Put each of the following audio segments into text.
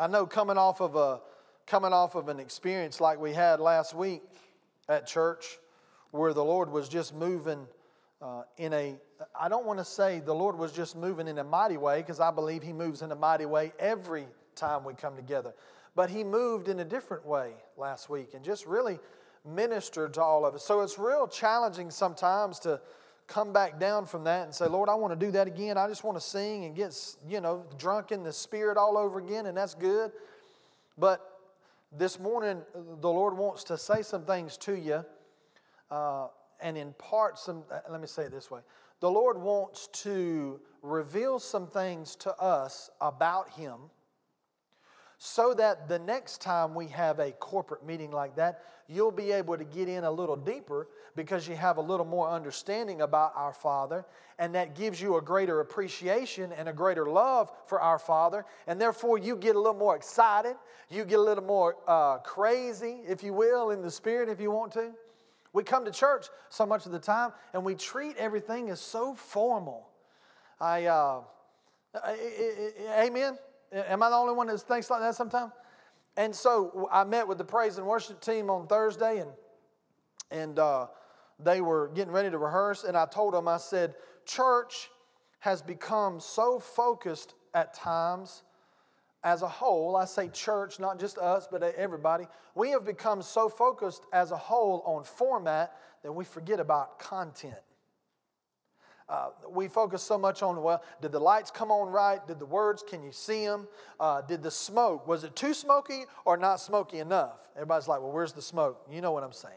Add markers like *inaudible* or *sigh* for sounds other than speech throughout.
I know coming off of a coming off of an experience like we had last week at church, where the Lord was just moving uh, in a I don't want to say the Lord was just moving in a mighty way because I believe He moves in a mighty way every time we come together. But He moved in a different way last week and just really ministered to all of us. So it's real challenging sometimes to come back down from that and say, Lord, I want to do that again. I just want to sing and get, you know, drunk in the spirit all over again, and that's good. But this morning, the Lord wants to say some things to you uh, and impart some, uh, let me say it this way. The Lord wants to reveal some things to us about Him so that the next time we have a corporate meeting like that, you'll be able to get in a little deeper because you have a little more understanding about our Father, and that gives you a greater appreciation and a greater love for our Father, and therefore you get a little more excited, you get a little more uh, crazy, if you will, in the spirit if you want to. We come to church so much of the time, and we treat everything as so formal. I, uh, amen. Am I the only one that thinks like that sometimes? And so I met with the praise and worship team on Thursday, and and uh, they were getting ready to rehearse. And I told them, I said, church has become so focused at times as a whole. I say church, not just us, but everybody. We have become so focused as a whole on format that we forget about content. Uh, we focus so much on, well, did the lights come on right? Did the words, can you see them? Uh, did the smoke, was it too smoky or not smoky enough? Everybody's like, well, where's the smoke? You know what I'm saying.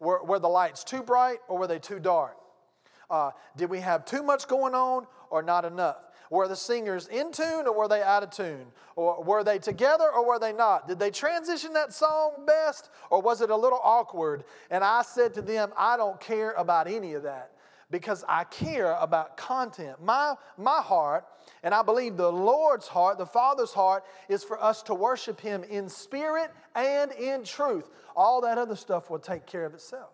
Were, were the lights too bright or were they too dark? Uh, did we have too much going on or not enough? Were the singers in tune or were they out of tune? Or were they together or were they not? Did they transition that song best or was it a little awkward? And I said to them, I don't care about any of that because I care about content. My, my heart, and I believe the Lord's heart, the Father's heart, is for us to worship Him in spirit and in truth. All that other stuff will take care of itself.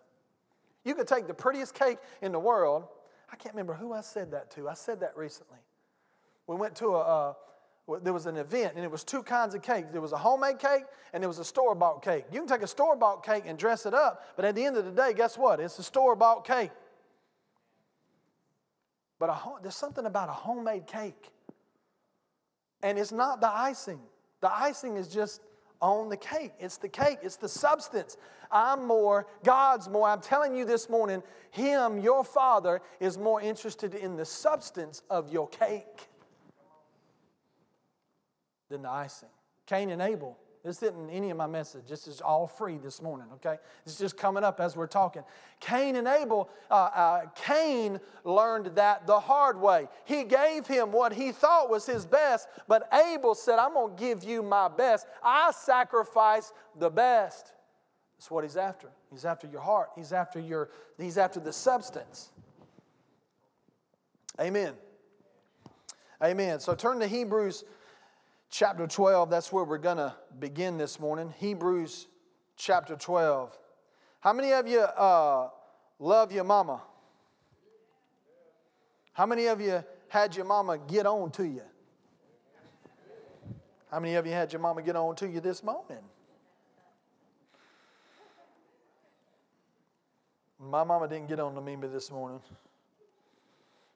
You could take the prettiest cake in the world. I can't remember who I said that to. I said that recently. We went to a, there was an event and it was two kinds of cake. There was a homemade cake and there was a store bought cake. You can take a store bought cake and dress it up, but at the end of the day, guess what? It's a store bought cake. But there's something about a homemade cake. And it's not the icing. The icing is just on the cake. It's the cake, it's the substance. I'm more, God's more. I'm telling you this morning, Him, your Father, is more interested in the substance of your cake than the icing. Cain and Abel this isn't any of my message. This is all free this morning, okay? It's just coming up as we're talking. Cain and Abel, uh, uh, Cain learned that the hard way. He gave him what he thought was his best, but Abel said, I'm going to give you my best. I sacrifice the best. That's what he's after. He's after your heart, he's after, your, he's after the substance. Amen. Amen. So turn to Hebrews chapter 12, that's where we're going to begin this morning. Hebrews chapter 12. How many of you uh, love your mama? How many of you had your mama get on to you? How many of you had your mama get on to you this morning? My mama didn't get on to me this morning.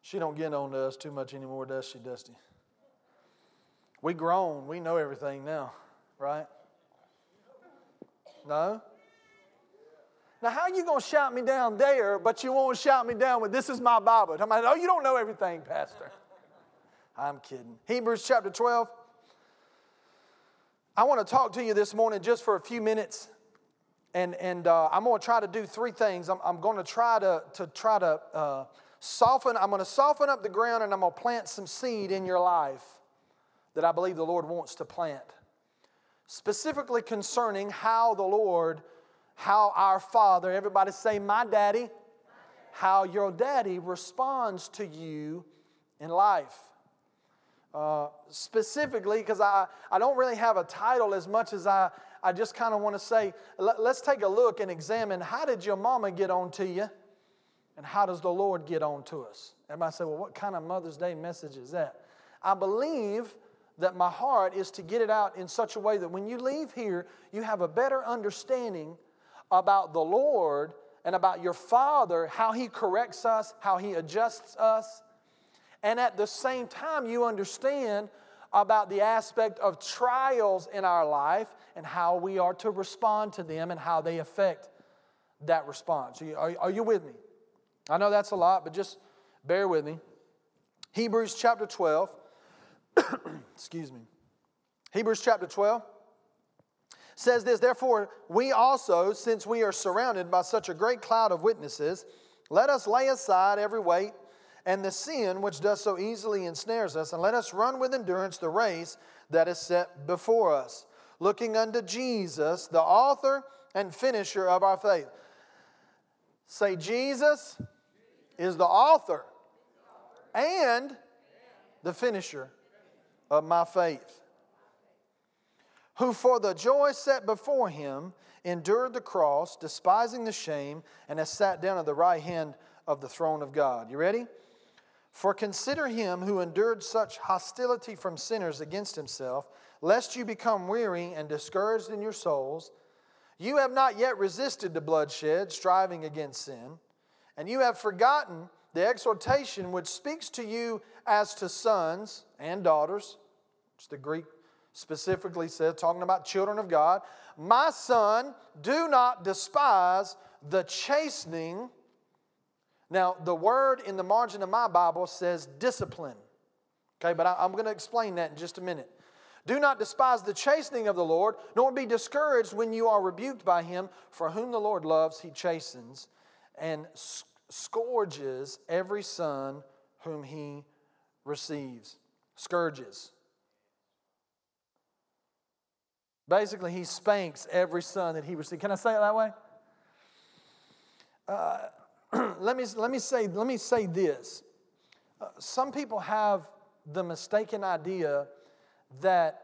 She don't get on to us too much anymore, does she, Dusty? We grown, we know everything now, right? No? Now, how you going to shout me down there, but you won't shout me down with this is my Bible? I'm like, oh, you don't know everything, Pastor. I'm kidding. Hebrews chapter 12. I want to talk to you this morning just for a few minutes. And, and uh, I'm going to try to do three things. I'm, I'm going to try to, to try to uh, soften, I'm going to soften up the ground and I'm going to plant some seed in your life that I believe the Lord wants to plant. Specifically concerning how the Lord, how our Father, everybody say, My daddy, how your daddy responds to you in life. Uh, specifically, because I, I don't really have a title as much as I, I just kind of want to say, let, let's take a look and examine how did your mama get on to you? And how does the Lord get on to us? Everybody say, well, what kind of Mother's Day message is that? I believe that my heart is to get it out in such a way that when you leave here, you have a better understanding about the Lord and about your Father, how He corrects us, how He adjusts us. And at the same time, you understand about the aspect of trials in our life and how we are to respond to them and how they affect that response. Are you, are, you with me? I know that's a lot, but just bear with me. Hebrews chapter 12. *clears throat* Excuse me. Hebrews chapter 12 says this Therefore, we also, since we are surrounded by such a great cloud of witnesses, let us lay aside every weight and the sin which does so easily ensnares us, and let us run with endurance the race that is set before us, looking unto Jesus, the author and finisher of our faith. Say, Jesus is the author and the finisher of my faith, who for the joy set before him endured the cross, despising the shame, and has sat down at the right hand of the throne of God. You ready? For consider him who endured such hostility from sinners against himself, lest you become weary and discouraged in your souls. You have not yet resisted the bloodshed, striving against sin, and you have forgotten the exhortation which speaks to you as to sons and daughters, which the Greek specifically says, talking about children of God. My son, do not despise the chastening. Now, the word in the margin of my Bible says discipline. Okay, but I, am going to explain that in just a minute. Do not despise the chastening of the Lord, nor be discouraged when you are rebuked by him, for whom the Lord loves, he chastens and scourges every son whom he receives. Scourges. Basically, he spanks every son that he receives. Can I say it that way? Uh, *clears throat* let, me, let, me say, let me say this. Uh, some people have the mistaken idea that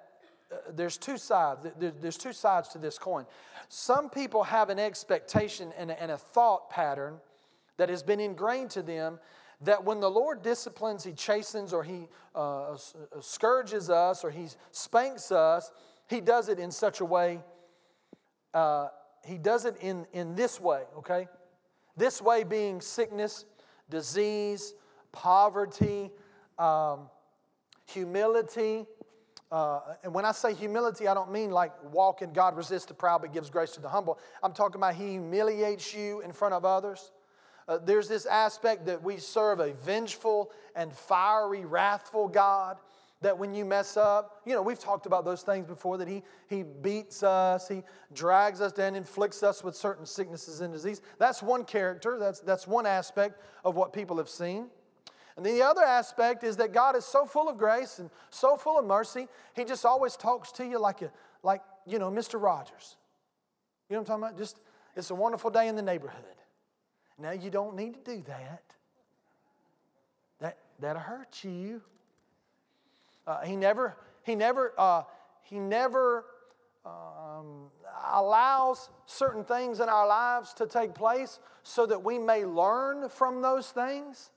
uh, there's two sides. There, there's two sides to this coin. Some people have an expectation and a, and a thought pattern that has been ingrained to them that when the Lord disciplines, He chastens, or He uh, uh, scourges us, or He spanks us, He does it in such a way, uh, He does it in, in this way, okay? This way being sickness, disease, poverty, um, humility, uh, and when I say humility, I don't mean like walking, God resists the proud but gives grace to the humble. I'm talking about He humiliates you in front of others. Uh, there's this aspect that we serve a vengeful and fiery, wrathful God. That when you mess up, you know, we've talked about those things before that he, he beats us, He drags us down, inflicts us with certain sicknesses and disease. That's one character, that's, that's one aspect of what people have seen. And then the other aspect is that God is so full of grace and so full of mercy, He just always talks to you like, a, like you know, Mr. Rogers. You know what I'm talking about? Just, it's a wonderful day in the neighborhood. Now, you don't need to do that. That, that'll hurt you. Uh, he never, he never, uh, he never um, allows certain things in our lives to take place so that we may learn from those things.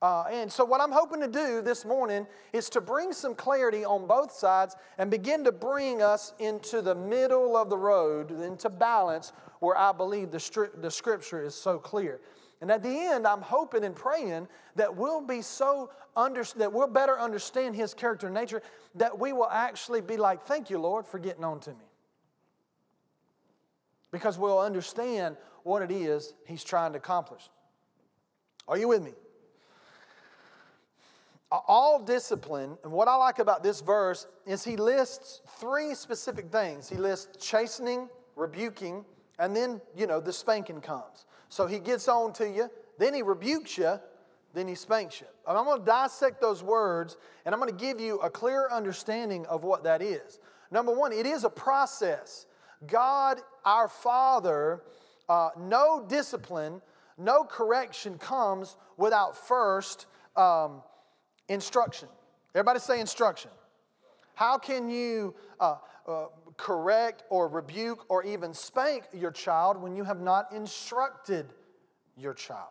Uh, and so, what I'm hoping to do this morning is to bring some clarity on both sides and begin to bring us into the middle of the road, into balance, where I believe the, stri- the scripture is so clear. And at the end, I'm hoping and praying that we'll be so under, that we'll better understand His character and nature that we will actually be like, "Thank you, Lord, for getting on to me," because we'll understand what it is He's trying to accomplish. Are you with me? All discipline, and what I like about this verse is he lists three specific things. He lists chastening, rebuking, and then, you know, the spanking comes. So he gets on to you, then he rebukes you, then he spanks you. I'm going to dissect those words, and I'm going to give you a clear understanding of what that is. Number one, it is a process. God, our Father, uh, no discipline, no correction comes without first. Um, Instruction. Everybody say instruction. How can you uh, uh, correct or rebuke or even spank your child when you have not instructed your child?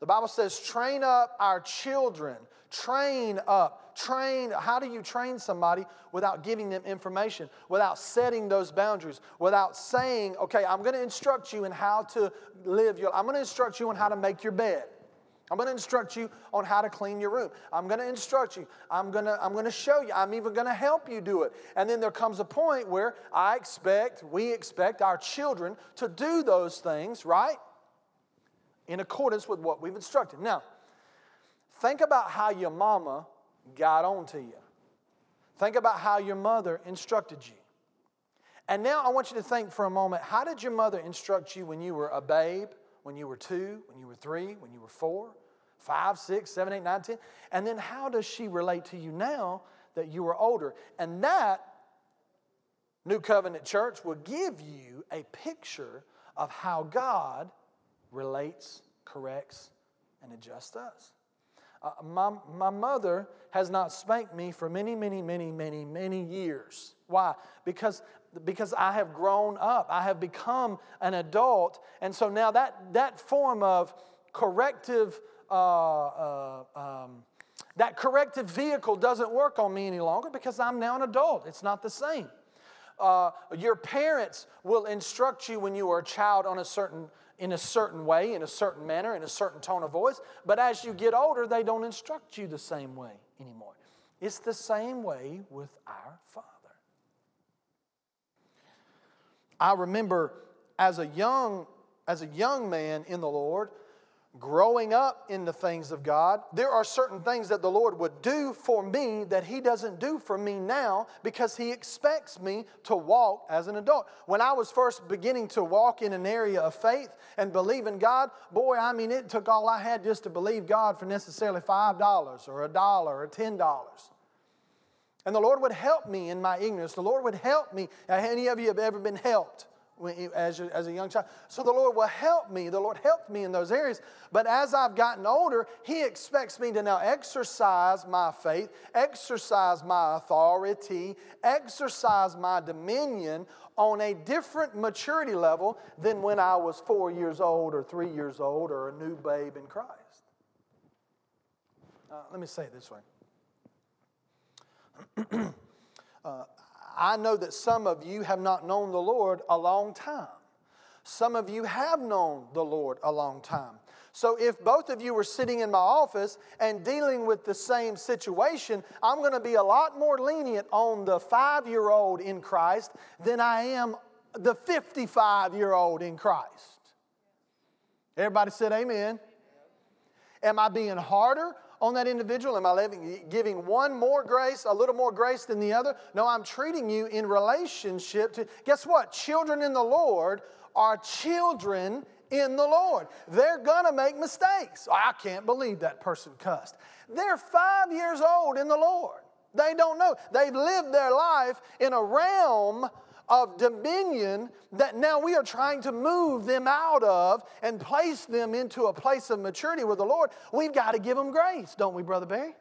The Bible says, train up our children, train up, train, how do you train somebody without giving them information, without setting those boundaries, without saying, okay, I'm going to instruct you in how to live your I'm going to instruct you on how to make your bed. I'm going to instruct you on how to clean your room. I'm going to instruct you. I'm going to, I'm going to show you. I'm even going to help you do it. And then there comes a point where I expect, we expect our children to do those things, right? In accordance with what we've instructed. Now, think about how your mama got on to you. Think about how your mother instructed you. And now I want you to think for a moment how did your mother instruct you when you were a babe? When you were two, when you were three, when you were four, five, six, seven, eight, nine, ten? And then how does she relate to you now that you are older? And that New Covenant Church will give you a picture of how God relates, corrects, and adjusts us. Uh, my, my mother has not spanked me for many, many, many, many, many years. Why? Because because I have grown up. I have become an adult. And so now that, that form of corrective, uh, uh, um, that corrective vehicle doesn't work on me any longer because I'm now an adult. It's not the same. Uh, your parents will instruct you when you are a child on a certain in a certain way, in a certain manner, in a certain tone of voice, but as you get older, they don't instruct you the same way anymore. It's the same way with our Father. I remember as a young as a young man in the Lord, growing up in the things of God, there are certain things that the Lord would do for me that He doesn't do for me now because He expects me to walk as an adult. When I was first beginning to walk in an area of faith and believe in God, boy, I mean, it took all I had just to believe God for necessarily $5 or a dollar or $10. And the Lord would help me in my ignorance. The Lord would help me. Any of you have ever been helped as a, as a young child? So the Lord will help me. The Lord helped me in those areas. But as I've gotten older, He expects me to now exercise my faith, exercise my authority, exercise my dominion on a different maturity level than when I was four years old or three years old or a new babe in Christ. Uh, let me say it this way. Uh, I know that some of you have not known the Lord a long time. Some of you have known the Lord a long time. So, if both of you were sitting in my office and dealing with the same situation, I'm going to be a lot more lenient on the five year old in Christ than I am the 55 year old in Christ. Everybody said amen. Am I being harder on that individual? Am I living, giving one more grace, a little more grace than the other? No, I'm treating you in relationship to, guess what? Children in the Lord are children in the Lord. They're gonna make mistakes. I can't believe that person cussed. They're five years old in the Lord. They don't know. They've lived their life in a realm of dominion that now we are trying to move them out of and place them into a place of maturity with the Lord, we've got to give them grace, don't we, Brother Barry?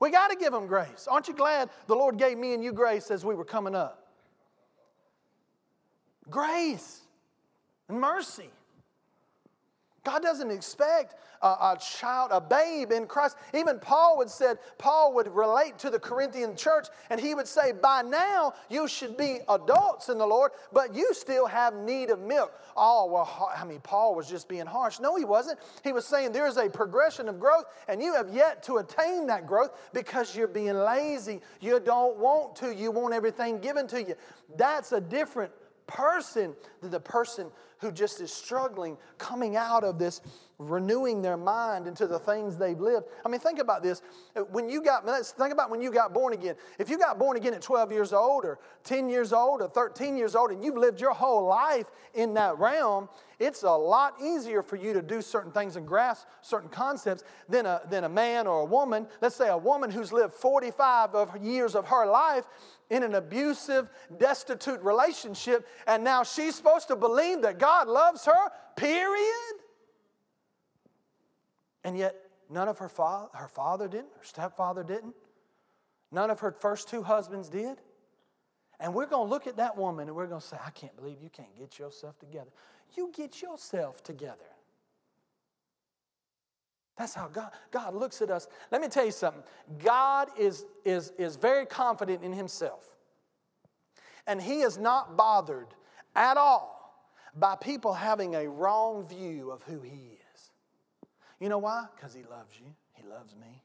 We got to give them grace. Aren't you glad the Lord gave me and you grace as we were coming up? Grace and mercy. God doesn't expect a, a, child, a babe in Christ. Even Paul would said, Paul would relate to the Corinthian church, and he would say, By now you should be adults in the Lord, but you still have need of milk. Oh, well, I mean, Paul was just being harsh. No, he wasn't. He was saying there is a progression of growth, and you have yet to attain that growth because you're being lazy. You don't want to, you want everything given to you. That's a different person than the person who just is struggling coming out of this renewing their mind into the things they've lived. I mean, think about this. When you got, let's think about when you got born again. If you got born again at 12 years old or 10 years old or 13 years old and you've lived your whole life in that realm, it's a lot easier for you to do certain things and grasp certain concepts than a, than a man or a woman. Let's say a woman who's lived 45 of years of her life in an abusive, destitute relationship, and now she's supposed to believe that God loves her, period. And yet, none of her, fa- her father didn't, her stepfather didn't, none of her first two husbands did. And we're going to look at that woman and we're going to say, I can't believe you can't get yourself together. You get yourself together. That's how God, God looks at us. Let me tell you something. God is, is, is very confident in himself. And he is not bothered at all by people having a wrong view of who he is. You know why? Because he loves you, he loves me.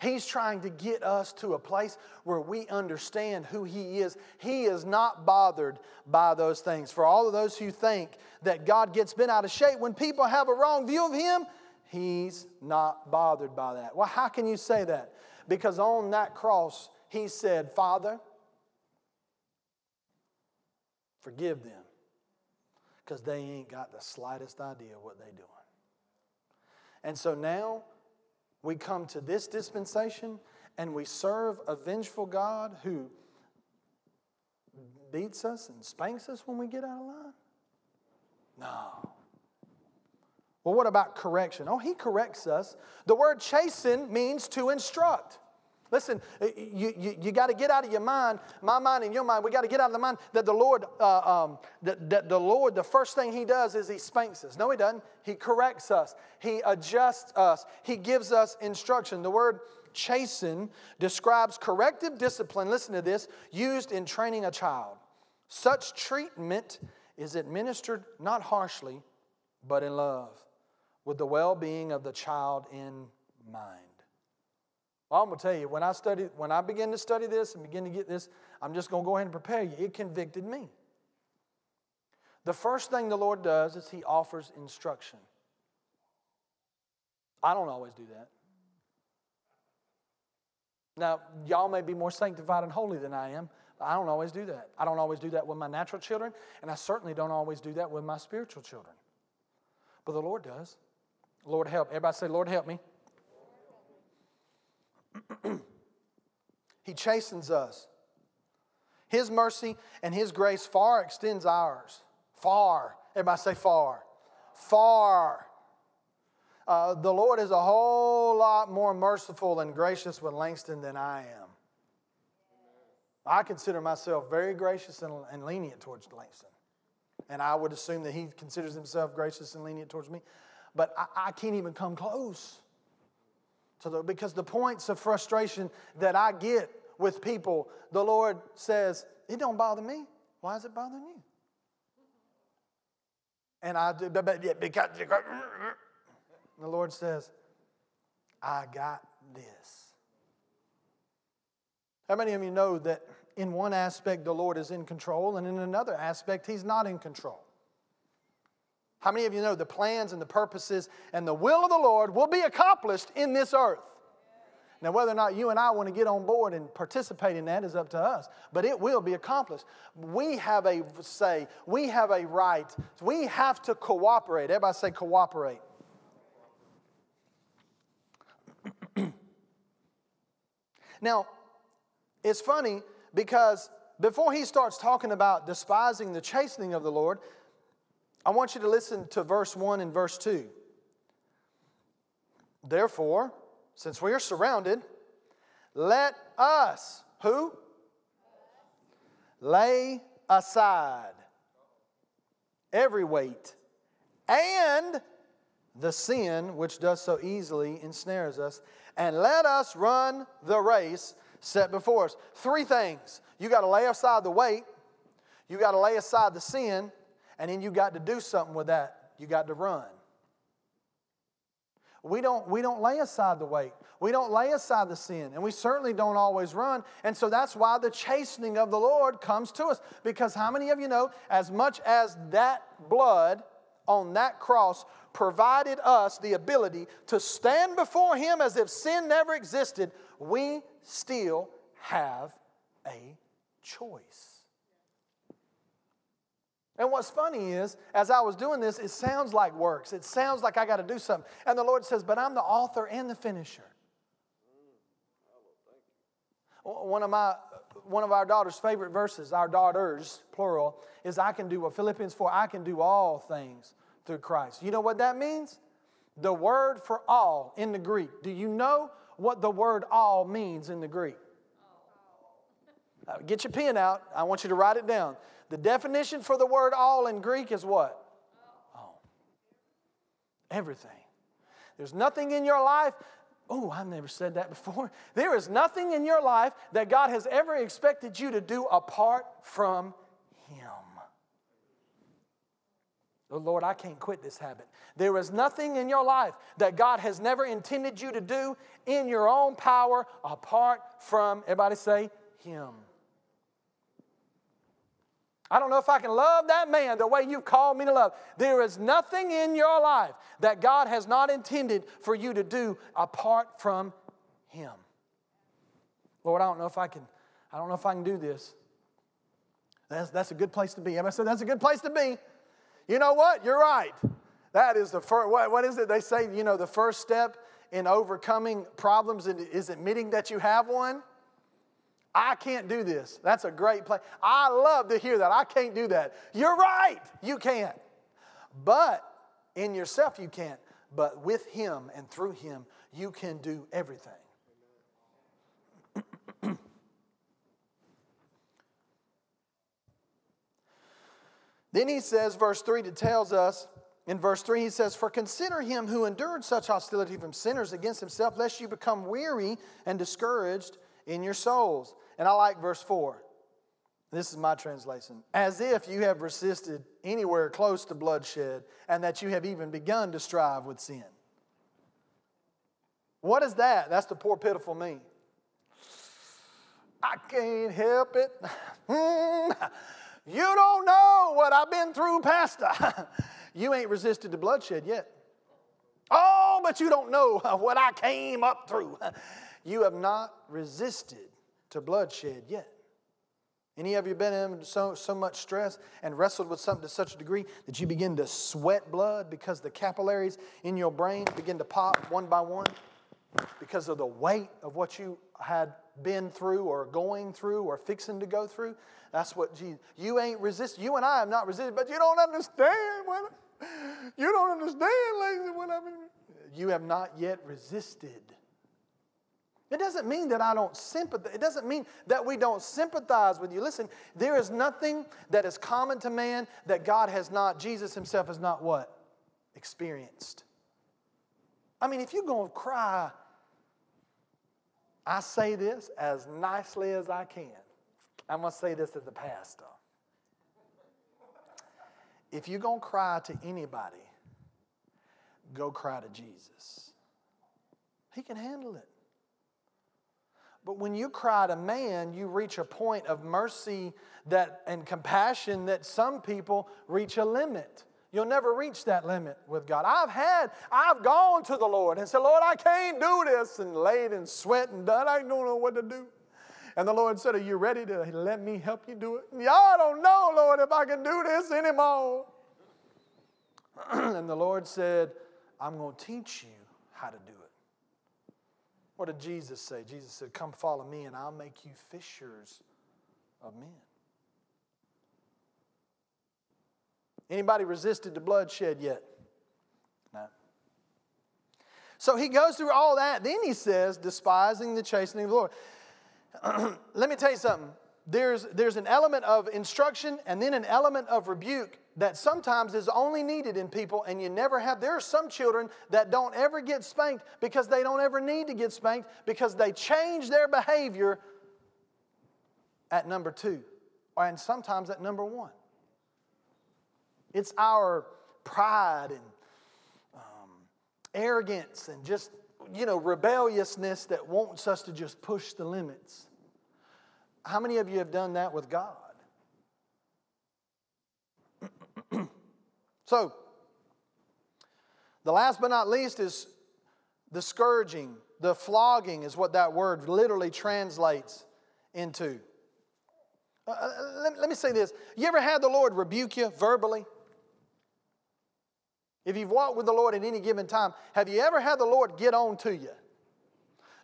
He's trying to get us to a place where we understand who He is. He is not bothered by those things. For all of those who think that God gets bent out of shape when people have a wrong view of Him, He's not bothered by that. Well, how can you say that? Because on that cross, He said, Father, forgive them, because they ain't got the slightest idea what they're doing. And so now, we come to this dispensation and we serve a vengeful God who beats us and spanks us when we get out of line? No. Well, what about correction? Oh, he corrects us. The word chasten means to instruct. Listen, you, you, you got to get out of your mind, my mind and your mind, we got to get out of the mind that the Lord, uh, um, that, that the Lord, the first thing He does is He spanks us. No, He doesn't. He corrects us, He adjusts us, He gives us instruction. The word chasten describes corrective discipline, listen to this, used in training a child. Such treatment is administered not harshly, but in love, with the well being of the child in mind. Well, I'm to tell you, when I studied, when I began to study this and begin to get this, I'm just to go ahead and prepare you. It convicted me. The first thing the Lord does is He offers instruction. I don't always do that. Now, y'all may be more sanctified and holy than I am, I don't always do that. I don't always do that with my natural children, and I certainly don't always do that with my spiritual children. But the Lord does. Lord help. Everybody say, Lord help me. *clears throat* he chastens us. His mercy and His grace far extends ours. Far. Everybody say far. Far. Uh, the Lord is a whole lot more merciful and gracious with Langston than I am. I consider myself very gracious and, and lenient towards Langston. And I would assume that he considers himself gracious and lenient towards me. But I, I can't even come close to the, because the points of frustration that I get with people, the Lord says, it don't bother me. Why is it bothering you? And I do, because the Lord says, I got this. How many of you know that in one aspect the Lord is in control, and in another aspect, He's not in control? How many of you know the plans and the purposes and the will of the Lord will be accomplished in this earth? Now, whether or not you and I want to get on board and participate in that is up to us, but it will be accomplished. We have a say, we have a right, we have to cooperate. Everybody say cooperate. *clears throat* now, it's funny because before he starts talking about despising the chastening of the Lord, I want you to listen to verse 1 and verse 2. Therefore, since we are surrounded, let us, who? Lay aside every weight and the sin which does so easily ensnares us, and let us run the race set before us. Three things. You got to lay aside the weight, you got to lay aside the sin, and then you got to do something with that. You got to run. We don't, we don't lay aside the weight. We don't lay aside the sin. And we certainly don't always run. And so that's why the chastening of the Lord comes to us. Because how many of you know, as much as that blood on that cross provided us the ability to stand before Him as if sin never existed, we still have a choice. And what's funny is, as I was doing this, it sounds like works. It sounds like I got to do something. And the Lord says, But I'm the author and the finisher. One of, my, one of our daughter's favorite verses, our daughters, plural, is I can do what Philippians 4, I can do all things through Christ. You know what that means? The word for all in the Greek. Do you know what the word all means in the Greek? Uh, get your pen out. I want you to write it down. The definition for the word all in Greek is what? All. Everything. There's nothing in your life. Oh, I've never said that before. *laughs* There is nothing in your life that God has ever expected you to do apart from Him. Oh, Lord, I can't quit this habit. There is nothing in your life that God has never intended you to do in your own power apart from, everybody say, Him. I don't know if I can love that man the way you've called me to love. There is nothing in your life that God has not intended for you to do apart from Him. Lord, I don't know if I can, I don't know if I can do this. That's, that's a good place to be. I said that's a good place to be. You know what? You're right. That is the first, what, what is it? They say, you know, the first step in overcoming problems is admitting that you have one. I can't do this. That's a great place. I love to hear that. I can't do that. You're right. You can't. But in yourself, you can't. But with Him and through Him, you can do everything. *clears throat* then he says, verse 3 to tells us, in verse 3, he says, For consider him who endured such hostility from sinners against himself, lest you become weary and discouraged in your souls. And I like verse 4. This is my translation. As if you have resisted anywhere close to bloodshed and that you have even begun to strive with sin. What is that? That's the poor, pitiful me. I can't help it. *laughs* Hmm. you don't know what I've been through, Pastor. *laughs* you ain't resisted the bloodshed yet. Oh, but you don't know *laughs* what I came up through. You have not resisted to bloodshed yet. Any of you been in so, so much stress and wrestled with something to such a degree that you begin to sweat blood because the capillaries in your brain begin to pop one by one because of the weight of what you had been through or going through or fixing to go through? That's what Jesus, you ain't resist. You and I have not resisted, but you don't understand you don't understand, ladies, what I mean. You have not yet resisted it doesn't mean that I don't sympathize. It doesn't mean that we don't sympathize with you. Listen, there is nothing that is common to man that God has not, Jesus himself has not what? Experienced. I mean, if you're going to cry, I say this as nicely as I can. I'm going to say this as a pastor. If you're going to cry to anybody, go cry to Jesus. He can handle it. But when you cry to man, you reach a point of mercy that, and compassion that some people reach a limit. You'll never reach that limit with God. I've had, I've gone to the Lord and said, Lord, I can't do this, and laid in sweat and done. I don't know what to do. And the Lord said, Are you ready to let me help you do it? Y'all don't know, Lord, if I can do this anymore. *clears throat* and the Lord said, I'm going to teach you how to do it. What did Jesus say? Jesus said, Come follow me, and I'll make you fishers of men. Anybody resisted the bloodshed yet? No. So he goes through all that. Then he says, despising the chastening of the Lord. *clears throat* Let me tell you something. There's, there's an element of instruction and then an element of rebuke that sometimes is only needed in people and you never have. There are some children that don't ever get spanked because they don't ever need to get spanked because they change their behavior at number two, and sometimes at number one. It's our pride and um, arrogance and just, you know, rebelliousness that wants us to just push the limits. How many of you have done that with God? So, the last but not least is the scourging, the flogging is what that word literally translates into. Uh, uh, let, let me say this. You ever had the Lord rebuke you verbally? If you've walked with the Lord at any given time, have you ever had the Lord get on to you?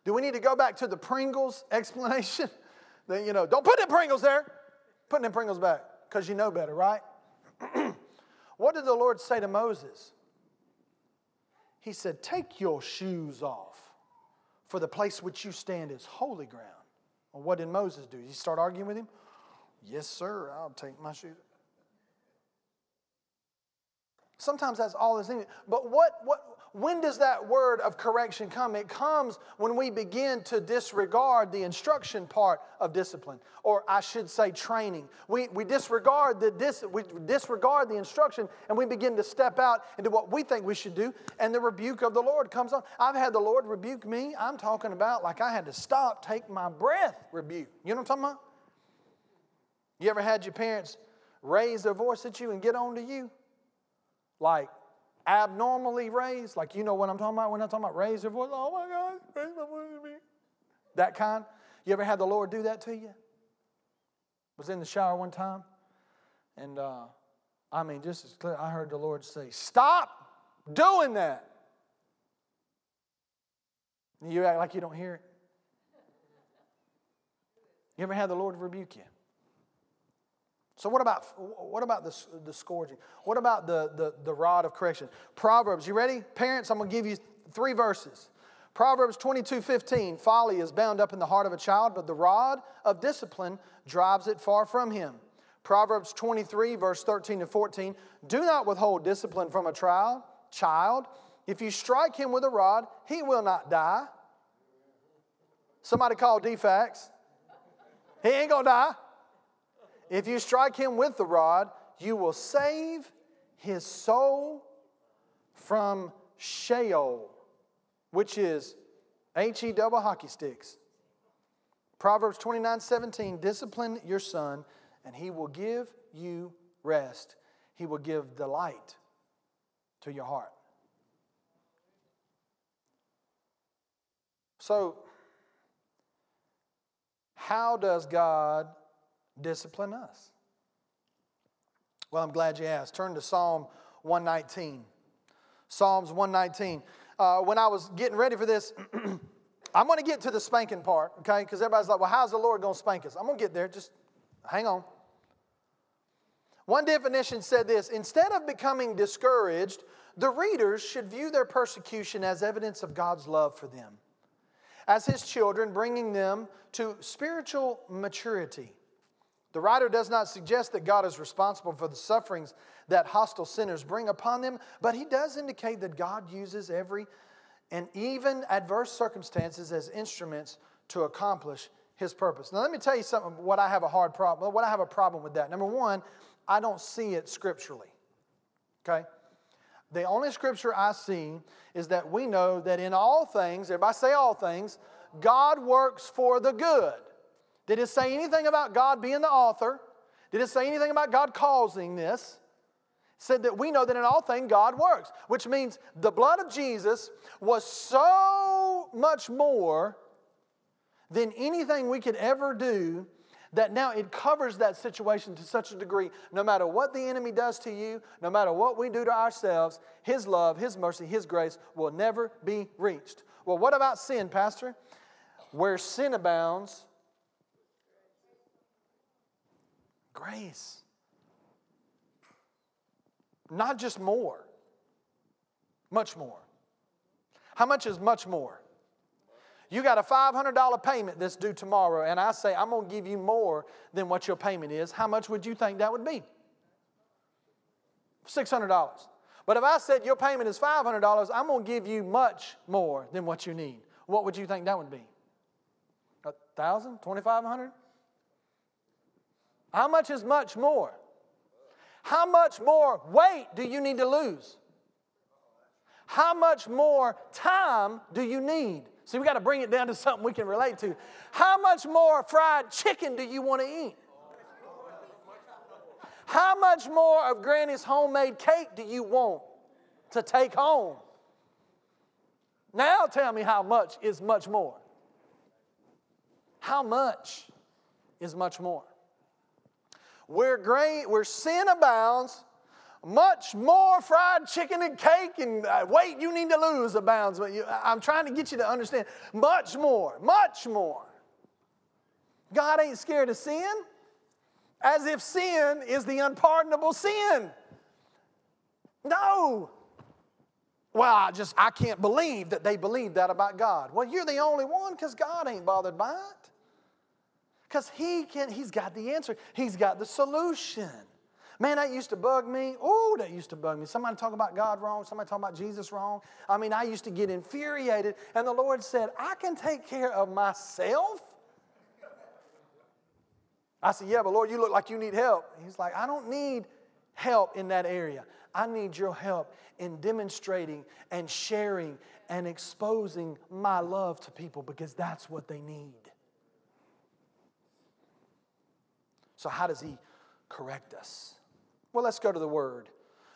Do we need to go back to the Pringles *laughs* explanation? that, you know, don't put the Pringles there. Put them Pringles back because you know better, right? *clears throat* What did the Lord say to Moses? He said, Take your shoes off, for the place which you stand is holy ground. Well, what did Moses do? Did he start arguing with him? Yes, sir, I'll take my shoes. Off. Sometimes that's all that's needed. But what, what, when does that word of correction come? It comes when we begin to disregard the instruction part of discipline, or I should say training. We, we, disregard the dis, we disregard the instruction and we begin to step out into what we think we should do, and the rebuke of the Lord comes on. I've had the Lord rebuke me. I'm talking about like I had to stop, take my breath, rebuke. You know what I'm talking about? You ever had your parents raise their voice at you and get on to you? Like, abnormally raised, like you know what I'm talking about when I'm talking about raise your voice, oh my God, raise my voice to me. That kind. You ever had the Lord do that to you? Was in the shower one time, and uh, I mean, just as clear, I heard the Lord say, Stop doing that. And you act like you don't hear it. You ever had the Lord rebuke you? So what about what about the, the scourging? What about the, the, the rod of correction? Proverbs, you ready? Parents, I'm gonna give you three verses. Proverbs 22, 15, folly is bound up in the heart of a child, but the rod of discipline drives it far from him. Proverbs 23, verse 13 to 14, do not withhold discipline from a child. Child, if you strike him with a rod, he will not die. Somebody call DFACS. He ain't gonna die. If you strike him with the rod, you will save his soul from Sheol, which is H E double hockey sticks. Proverbs 29 17, discipline your son, and he will give you rest. He will give delight to your heart. So, how does God discipline us? Well, I'm glad you asked. Turn to Psalm 119. Psalms 119. Uh, when I was getting ready for this, *clears throat* I'm going to get to the spanking part, okay? Because everybody's like, well, how's the Lord going to spank us? I'm going to get there. Just hang on. One definition said this instead of becoming discouraged, the readers should view their persecution as evidence of God's love for them, as His children, bringing them to spiritual maturity. The writer does not suggest that God is responsible for the sufferings that hostile sinners bring upon them, but he does indicate that God uses every and even adverse circumstances as instruments to accomplish his purpose. Now, let me tell you something what I have a hard problem, what I have a problem with that. Number one, I don't see it scripturally. Okay? The only scripture I see is that we know that in all things, everybody say all things, God works for the good did it say anything about God being the author? Did it say anything about God causing this? It said that we know that in all things God works, which means the blood of Jesus was so much more than anything we could ever do that now it covers that situation to such a degree no matter what the enemy does to you, no matter what we do to ourselves, His love, His mercy, His grace will never be reached. Well, what about sin, Pastor? Where sin abounds, Grace. Not just more, much more. How much is much more? You got a $500 payment that's due tomorrow, and I say, I'm going to give you more than what your payment is. How much would you think that would be? $600. But if I said your payment is $500, I'm going to give you much more than what you need. What would you think that would be? A thousand? Twenty-five hundred? How much is much more? How much more weight do you need to lose? How much more time do you need? See, we got to bring it down to something we can relate to. How much more fried chicken do you want to eat? How much more of Granny's homemade cake do you want to take home? Now tell me how much is much more. How much is much more? Where, grain, where sin abounds, much more fried chicken and cake and uh, weight you need to lose abounds. But you, I'm trying to get you to understand much more, much more. God ain't scared of sin, as if sin is the unpardonable sin. No. Well, I just I can't believe that they believe that about God. Well, you're the only one because God ain't bothered by it. Because he can, he's got the answer. He's got the solution. Man, that used to bug me. Oh, that used to bug me. Somebody talk about God wrong, somebody talk about Jesus wrong. I mean, I used to get infuriated, and the Lord said, I can take care of myself. I said, Yeah, but Lord, you look like you need help. He's like, I don't need help in that area. I need your help in demonstrating and sharing and exposing my love to people because that's what they need. So, how does He correct us? Well, let's go to the Word.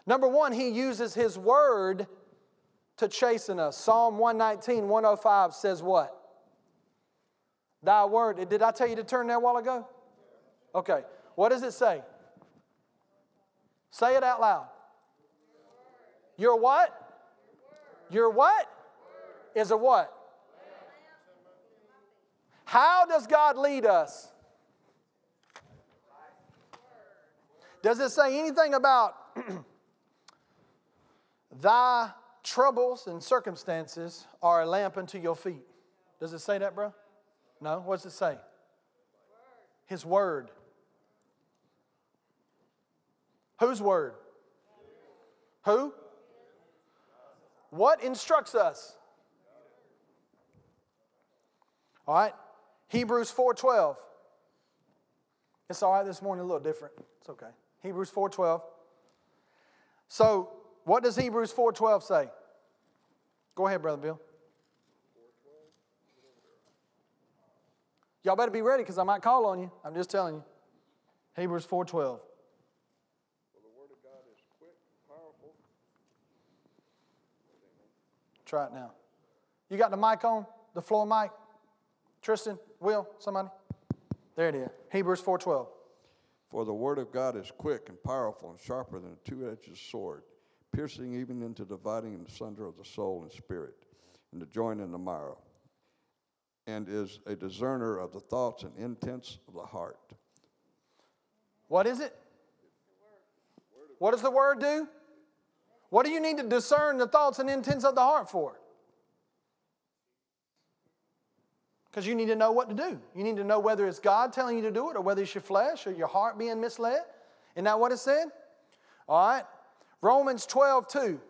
Number one, He uses His Word to chasten us. Psalm 119, 105 says what? Thy Word. Did I tell you to turn there a while ago? Okay. What does it say? Say it out loud. Your what? Your what? Is a what? How does God lead us? Does it say anything about *clears throat* thy troubles and circumstances are a lamp unto your feet? Does it say that, bro? No. What does it say? His word. Whose word? Who? What instructs us? All right. Hebrews 4:12. It's all right this morning, a little different. It's okay. Hebrews 4:12. So, what does Hebrews 4:12 say? Go ahead, brother Bill. Y'all better be ready because I might call on you. I'm just telling you. Hebrews 4:12. Try it now. You got the mic on? The floor mic? Tristan, Will, somebody? There it is. Hebrews 4:12. For the word of God is quick and powerful and sharper than a two-edged sword, piercing even into dividing in sunder of the soul and spirit, and the joint and the marrow, and is a discerner of the thoughts and intents of the heart. What is it? What does the word do? What do you need to discern the thoughts and intents of the heart for? Because you need to know what to do. You need to know whether it's God telling you to do it or whether it's your flesh or your heart being misled. Isn't that what it said? All right. Romans 12, 2.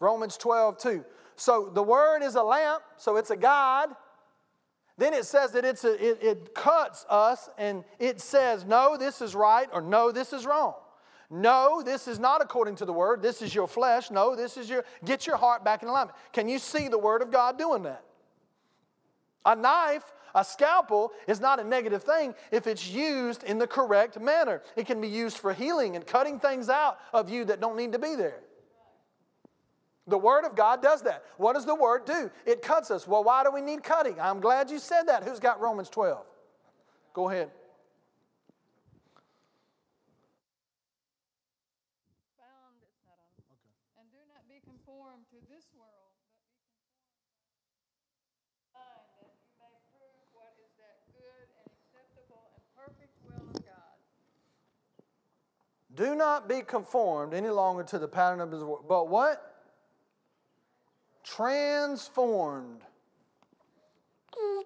Romans 12, 2. So the word is a lamp, so it's a guide. Then it says that it's a, it, it cuts us and it says, no, this is right or no, this is wrong. No, this is not according to the word. This is your flesh. No, this is your, get your heart back in alignment. Can you see the word of God doing that? A knife, a scalpel, is not a negative thing if it's used in the correct manner. It can be used for healing and cutting things out of you that don't need to be there. The Word of God does that. What does the Word do? It cuts us. Well, why do we need cutting? I'm glad you said that. Who's got Romans 12? Go ahead. Do not be conformed any longer to the pattern of his world. But what? Transformed. You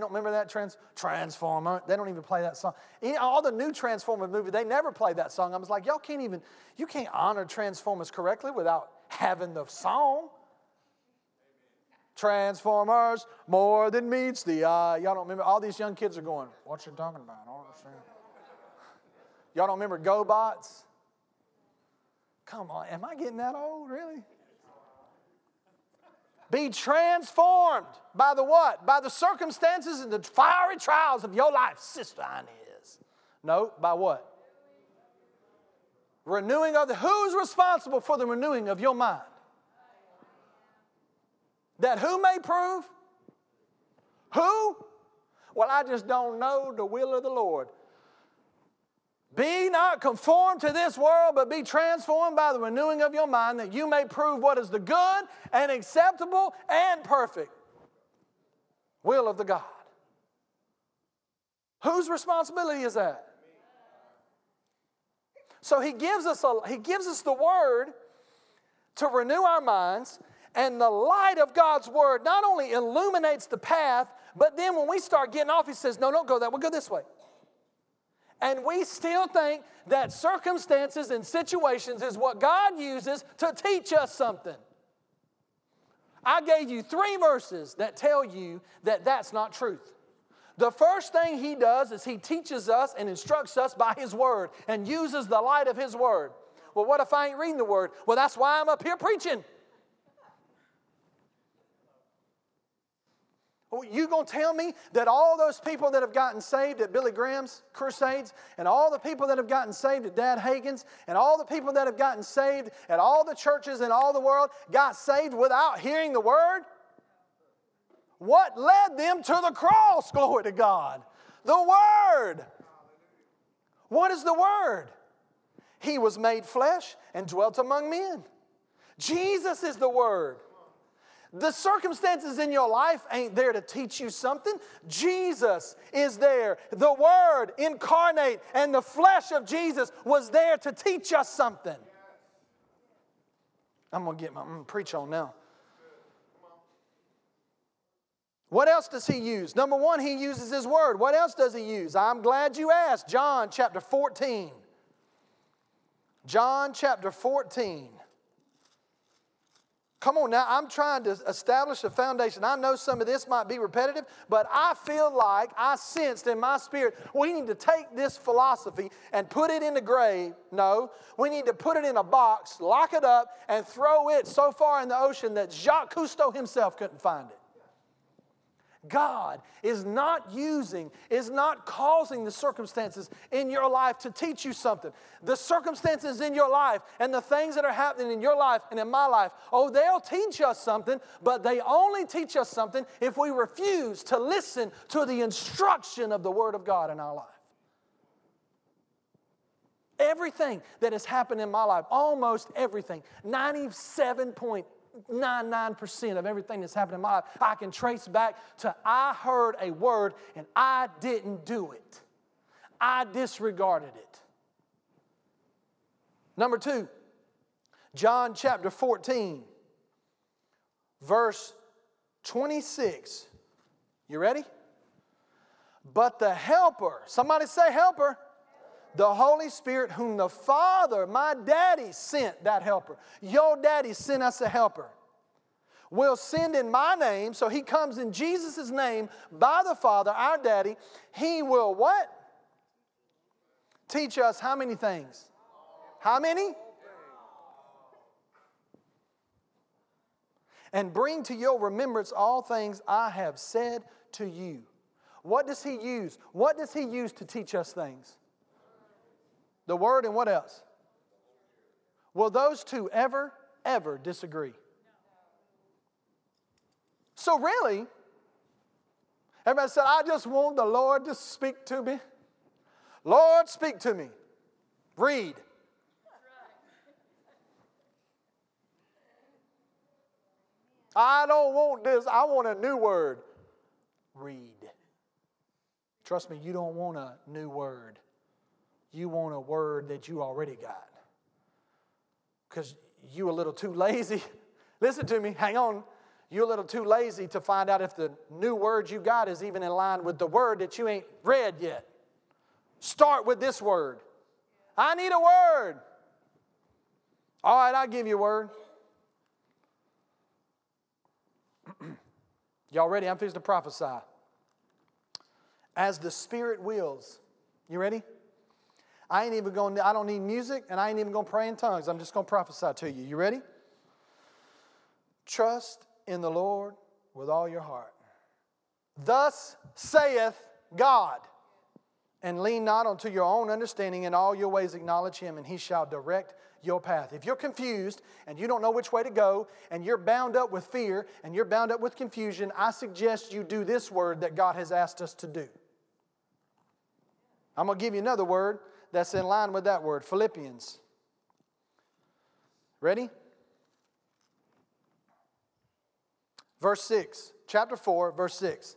don't remember that trans Transformer? They don't even play that song. All the new Transformer movies, they never play that song. I was like, y'all can't even, you can't honor Transformers correctly without having the song. Transformers, more than meets the eye. Y'all don't remember? All these young kids are going, what you talking about? I don't understand. Y'all don't remember GoBots? Come on, am I getting that old, really? Be transformed by the what? By the circumstances and the fiery trials of your life, Sister Inez. No, by what? Renewing of the, who's responsible for the renewing of your mind? That who may prove? Who? Well, I just don't know the will of the Lord. Be not conformed to this world, but be transformed by the renewing of your mind, that you may prove what is the good and acceptable and perfect will of the God. Whose responsibility is that? So he gives us a, he gives us the word to renew our minds, and the light of God's word not only illuminates the path, but then when we start getting off, he says, No, don't go that way, we'll go this way. And we still think that circumstances and situations is what God uses to teach us something. I gave you three verses that tell you that that's not truth. The first thing he does is he teaches us and instructs us by his word and uses the light of his word. Well, what if I ain't reading the word? Well, that's why I'm up here preaching. Oh, you gonna tell me that all those people that have gotten saved at Billy Graham's crusades, and all the people that have gotten saved at Dad Hagin's, and all the people that have gotten saved at all the churches in all the world got saved without hearing the word? What led them to the cross? Glory to God. The Word. What is the Word? He was made flesh and dwelt among men. Jesus is the Word. The circumstances in your life ain't there to teach you something. Jesus is there. The Word incarnate and the flesh of Jesus was there to teach us something. I'm gonna get my I'm gonna preach on now. What else does he use? Number one, he uses his word. What else does he use? I'm glad you asked. John chapter 14. John chapter 14. Come on now, I'm trying to establish a foundation. I know some of this might be repetitive, but I feel like I sensed in my spirit we need to take this philosophy and put it in the grave. No, we need to put it in a box, lock it up, and throw it so far in the ocean that Jacques Cousteau himself couldn't find it. God is not using, is not causing the circumstances in your life to teach you something. The circumstances in your life and the things that are happening in your life and in my life, oh, they'll teach us something, but they only teach us something if we refuse to listen to the instruction of the Word of God in our life. Everything that has happened in my life, almost everything, 97.8 99% of everything that's happened in my life, I can trace back to I heard a word and I didn't do it. I disregarded it. Number two, John chapter 14, verse 26. You ready? But the Helper, somebody say Helper the Holy Spirit, whom the Father, my daddy, sent that helper. Your daddy sent us a helper. Will send in my name, so he comes in Jesus' name by the Father, our daddy. He will what? Teach us how many things? How many? And bring to your remembrance all things I have said to you. What does he use? What does he use to teach us things? The Word and what else? Will those two ever, ever disagree? So, really, everybody said, I just want the Lord to speak to me. Lord, speak to me. Read. I don't want this. I want a new word. Read. Trust me, you don't want a new word you want a word that you already got. Because you a little too lazy. *laughs* Listen to me, hang on. You're a little too lazy to find out if the new word you got is even in line with the word that you ain't read yet. Start with this word. I need a word. All right, I'll give you a word. *clears throat* Y'all ready? I'm fixing to prophesy. As the Spirit wills. You ready? I ain't even going I don't need music and I ain't even going to pray in tongues. I'm just going to prophesy to you. You ready? Trust in the Lord with all your heart. Thus saith God, and lean not unto your own understanding, in all your ways acknowledge him, and he shall direct your path. If you're confused and you don't know which way to go, and you're bound up with fear and you're bound up with confusion, I suggest you do this word that God has asked us to do. I'm going to give you another word that's in line with that word Philippians. Ready? Verse 6, chapter 4, verse 6.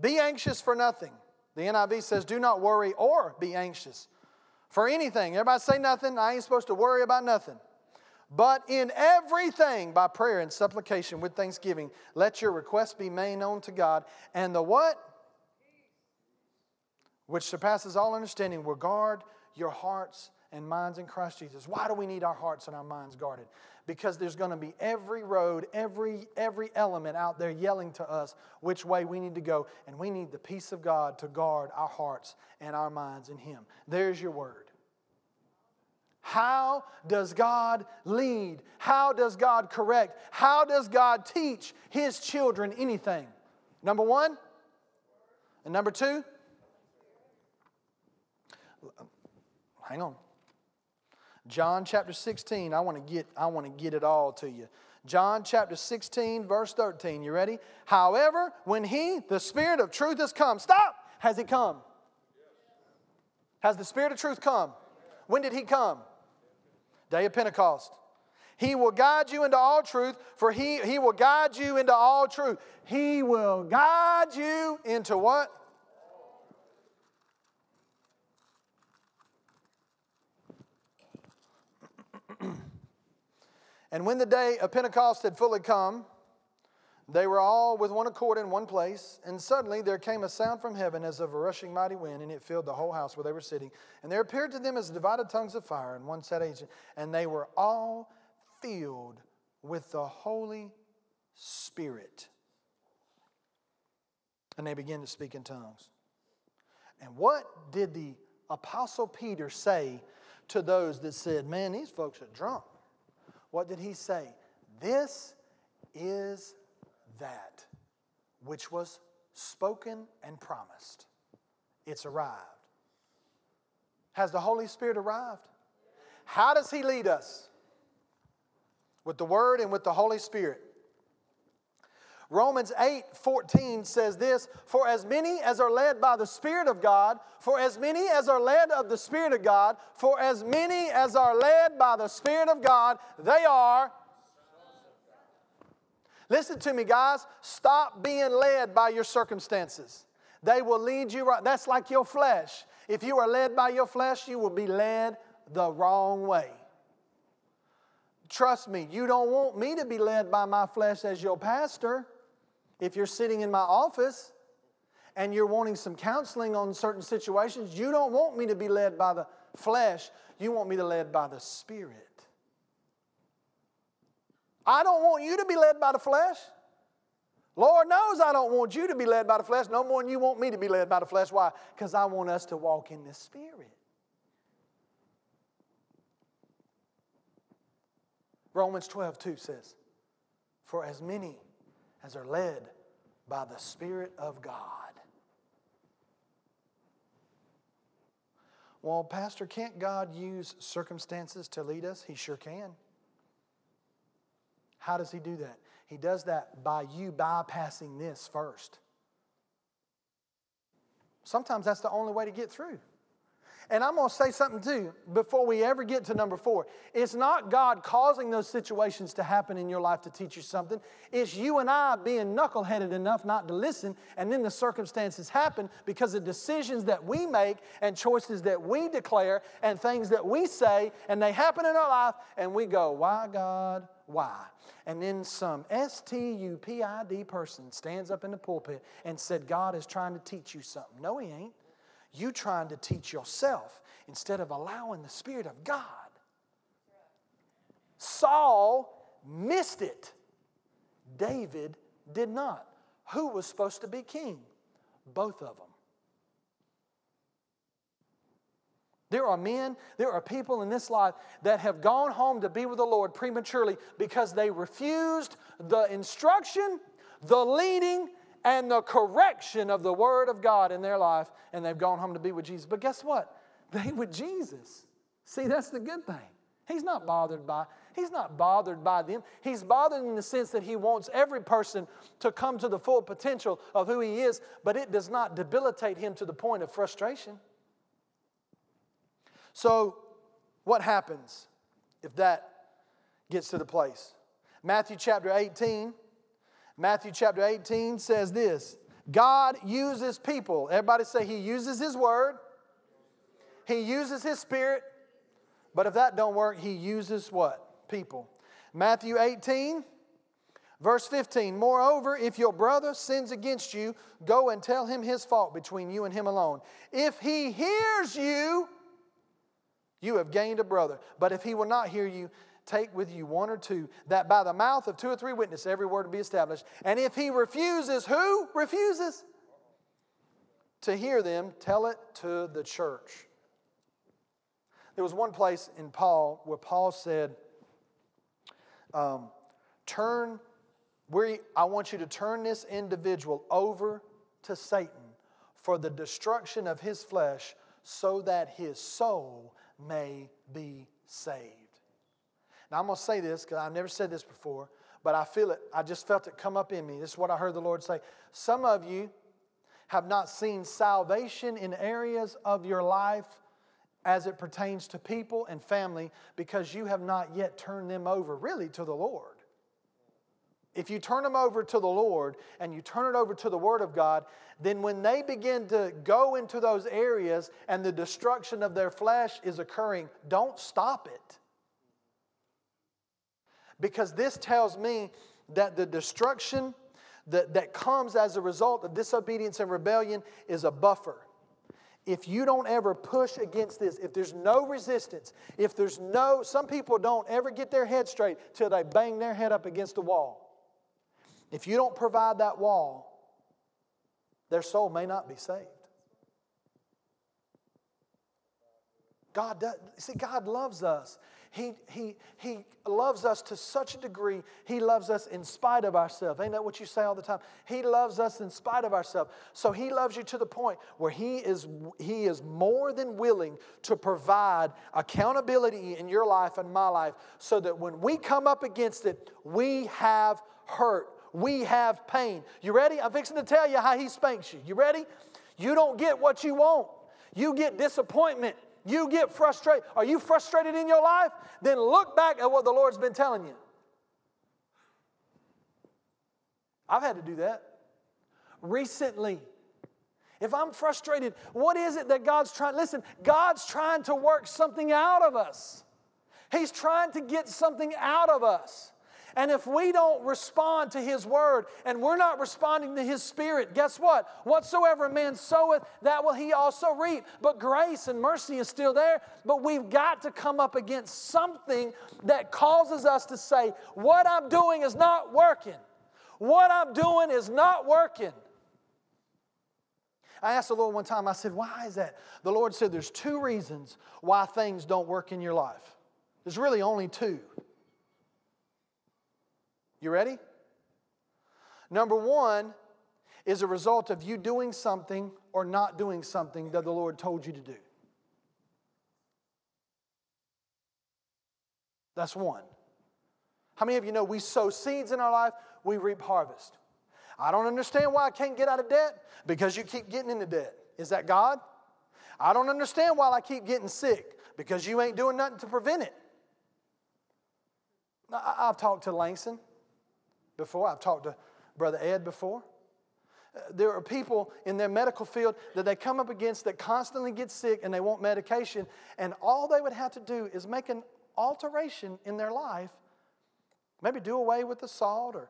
Be anxious for nothing. The NIV says, Do not worry or be anxious for anything. Everybody say nothing. I ain't supposed to worry about nothing. But in everything, by prayer and supplication with thanksgiving, let your requests be made known to God. And the what? which surpasses all understanding, will guard your hearts and minds in Christ Jesus. Why do we need our hearts and our minds guarded? Because there's going to be every road, every every element out there yelling to us which way we need to go, and we need the peace of God to guard our hearts and our minds in him. There's your word. How does God lead? How does God correct? How does God teach his children anything? Number 1, and number 2, hang on. John chapter 16, I want to get I want to get it all to you. John chapter 16 verse 13. You ready? However, when he, the spirit of truth has come. Stop. Has he come? Has the spirit of truth come? When did he come? Day of Pentecost. He will guide you into all truth, for he, he will guide you into all truth. He will guide you into what? And when the day of Pentecost had fully come, they were all with one accord in one place, and suddenly there came a sound from heaven as of a rushing mighty wind, and it filled the whole house where they were sitting. And there appeared to them as divided tongues of fire, and one sat each, and they were all filled with the Holy Spirit. And they began to speak in tongues. And what did the Apostle Peter say to those that said, Man, these folks are drunk? What did he say? This is that which was spoken and promised. It's arrived. Has the Holy Spirit arrived? How does He lead us? With the Word and with the Holy Spirit. Romans 8 14 says this For as many as are led by the Spirit of God, for as many as are led of the Spirit of God, for as many as are led by the Spirit of God, they are. Listen to me, guys. Stop being led by your circumstances. They will lead you right. That's like your flesh. If you are led by your flesh, you will be led the wrong way. Trust me, you don't want me to be led by my flesh as your pastor. If you're sitting in my office and you're wanting some counseling on certain situations, you don't want me to be led by the flesh. You want me to be led by the Spirit. I don't want you to be led by the flesh. Lord knows I don't want you to be led by the flesh no more than you want me to be led by the flesh. Why? Because I want us to walk in the Spirit. Romans 12, 2 says, For as many as are led by the Spirit of God. Well, Pastor, can't God use circumstances to lead us? He sure can. How does He do that? He does that by you bypassing this first. Sometimes that's the only way to get through. And I'm going to say something too before we ever get to number four. It's not God causing those situations to happen in your life to teach you something. It's you and I being knuckleheaded enough not to listen, and then the circumstances happen because of decisions that we make and choices that we declare and things that we say, and they happen in our life, and we go, Why, God? Why? And then some S T U P I D person stands up in the pulpit and said, God is trying to teach you something. No, he ain't you trying to teach yourself instead of allowing the Spirit of God. Saul missed it. David did not. Who was supposed to be king? Both of them. There are men, there are people in this life that have gone home to be with the Lord prematurely because they refused the instruction, the leading, and the correction of the Word of God in their life, and they've gone home to be with Jesus. But guess what? They with Jesus. See, that's the good thing. He's not bothered by He's not bothered by them. He's bothered in the sense that he wants every person to come to the full potential of who he is, but it does not debilitate him to the point of frustration. So, what happens if that gets to the place? Matthew chapter 18 Matthew chapter 18 says this God uses people. Everybody say, He uses His word, He uses His spirit, but if that don't work, He uses what? People. Matthew 18, Verse 15, moreover, if your brother sins against you, go and tell him his fault between you and him alone. If he hears you, you have gained a brother. But if he will not hear you, take with you one or two, that by the mouth of two or three witnesses every word be established. And if he refuses, who refuses? To hear them, tell it to the church. There was one place in Paul where Paul said, um, Turn we, I want you to turn this individual over to Satan for the destruction of his flesh so that his soul may be saved. Now, I'm going to say this because I've never said this before, but I feel it. I just felt it come up in me. This is what I heard the Lord say. Some of you have not seen salvation in areas of your life as it pertains to people and family because you have not yet turned them over really to the Lord. If you turn them over to the Lord and you turn it over to the Word of God, then when they begin to go into those areas and the destruction of their flesh is occurring, don't stop it. Because this tells me that the destruction that, that comes as a result of disobedience and rebellion is a buffer. If you don't ever push against this, if there's no resistance, if there's no, some people don't ever get their head straight till they bang their head up against the wall. If you don't provide that wall, their soul may not be saved. God does, see, God loves us. He, he, he loves us to such a degree, He loves us in spite of ourselves. Ain't that what you say all the time? He loves us in spite of ourselves. So He loves you to the point where He is, he is more than willing to provide accountability in your life and my life so that when we come up against it, we have hurt we have pain. You ready? I'm fixing to tell you how he spanks you. You ready? You don't get what you want. You get disappointment. You get frustrated. Are you frustrated in your life? Then look back at what the Lord's been telling you. I've had to do that recently. If I'm frustrated, what is it that God's trying? Listen, God's trying to work something out of us. He's trying to get something out of us. And if we don't respond to His word and we're not responding to His spirit, guess what? Whatsoever a man soweth, that will he also reap. But grace and mercy is still there. But we've got to come up against something that causes us to say, What I'm doing is not working. What I'm doing is not working. I asked the Lord one time, I said, Why is that? The Lord said, There's two reasons why things don't work in your life. There's really only two. You ready? Number one is a result of you doing something or not doing something that the Lord told you to do. That's one. How many of you know we sow seeds in our life, we reap harvest? I don't understand why I can't get out of debt because you keep getting into debt. Is that God? I don't understand why I keep getting sick because you ain't doing nothing to prevent it. I've talked to Langston before. I've talked to Brother Ed before. Uh, there are people in their medical field that they come up against that constantly get sick and they want medication, and all they would have to do is make an alteration in their life. Maybe do away with the salt or,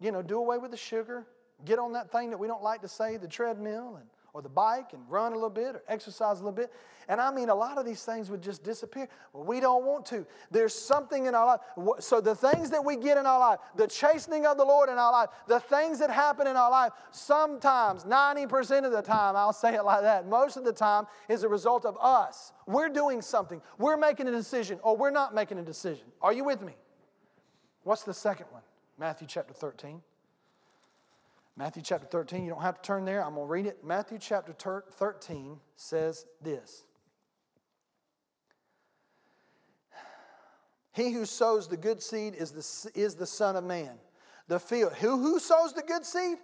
you know, do away with the sugar. Get on that thing that we don't like to say, the treadmill, and or the bike and run a little bit or exercise a little bit. And I mean, a lot of these things would just disappear. Well, we don't want to. There's something in our life. So, the things that we get in our life, the chastening of the Lord in our life, the things that happen in our life, sometimes, 90% of the time, I'll say it like that, most of the time is a result of us. We're doing something, we're making a decision, or we're not making a decision. Are you with me? What's the second one? Matthew chapter 13. Matthew chapter 13, you don't have to turn there. I'm going to read it. Matthew chapter 13 says this He who sows the good seed is the, is the Son of Man. The field. Who, who sows the good seed?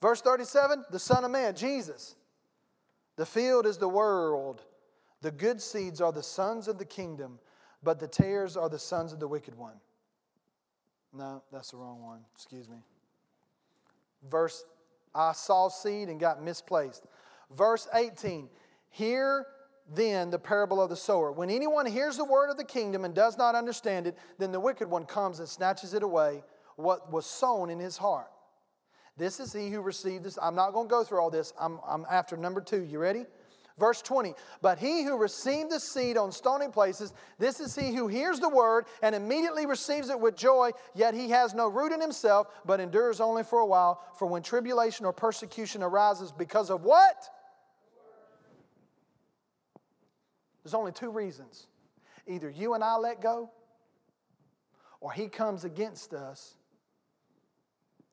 Verse 37 the Son of Man, Jesus. The field is the world. The good seeds are the sons of the kingdom, but the tares are the sons of the wicked one. No, that's the wrong one. Excuse me. Verse, I saw seed and got misplaced. Verse 18, hear then the parable of the sower. When anyone hears the word of the kingdom and does not understand it, then the wicked one comes and snatches it away what was sown in his heart. This is he who received this. I'm not going to go through all this. I'm, I'm after number two. You ready? Verse 20, but he who received the seed on stony places, this is he who hears the word and immediately receives it with joy, yet he has no root in himself, but endures only for a while. For when tribulation or persecution arises because of what? There's only two reasons. Either you and I let go, or he comes against us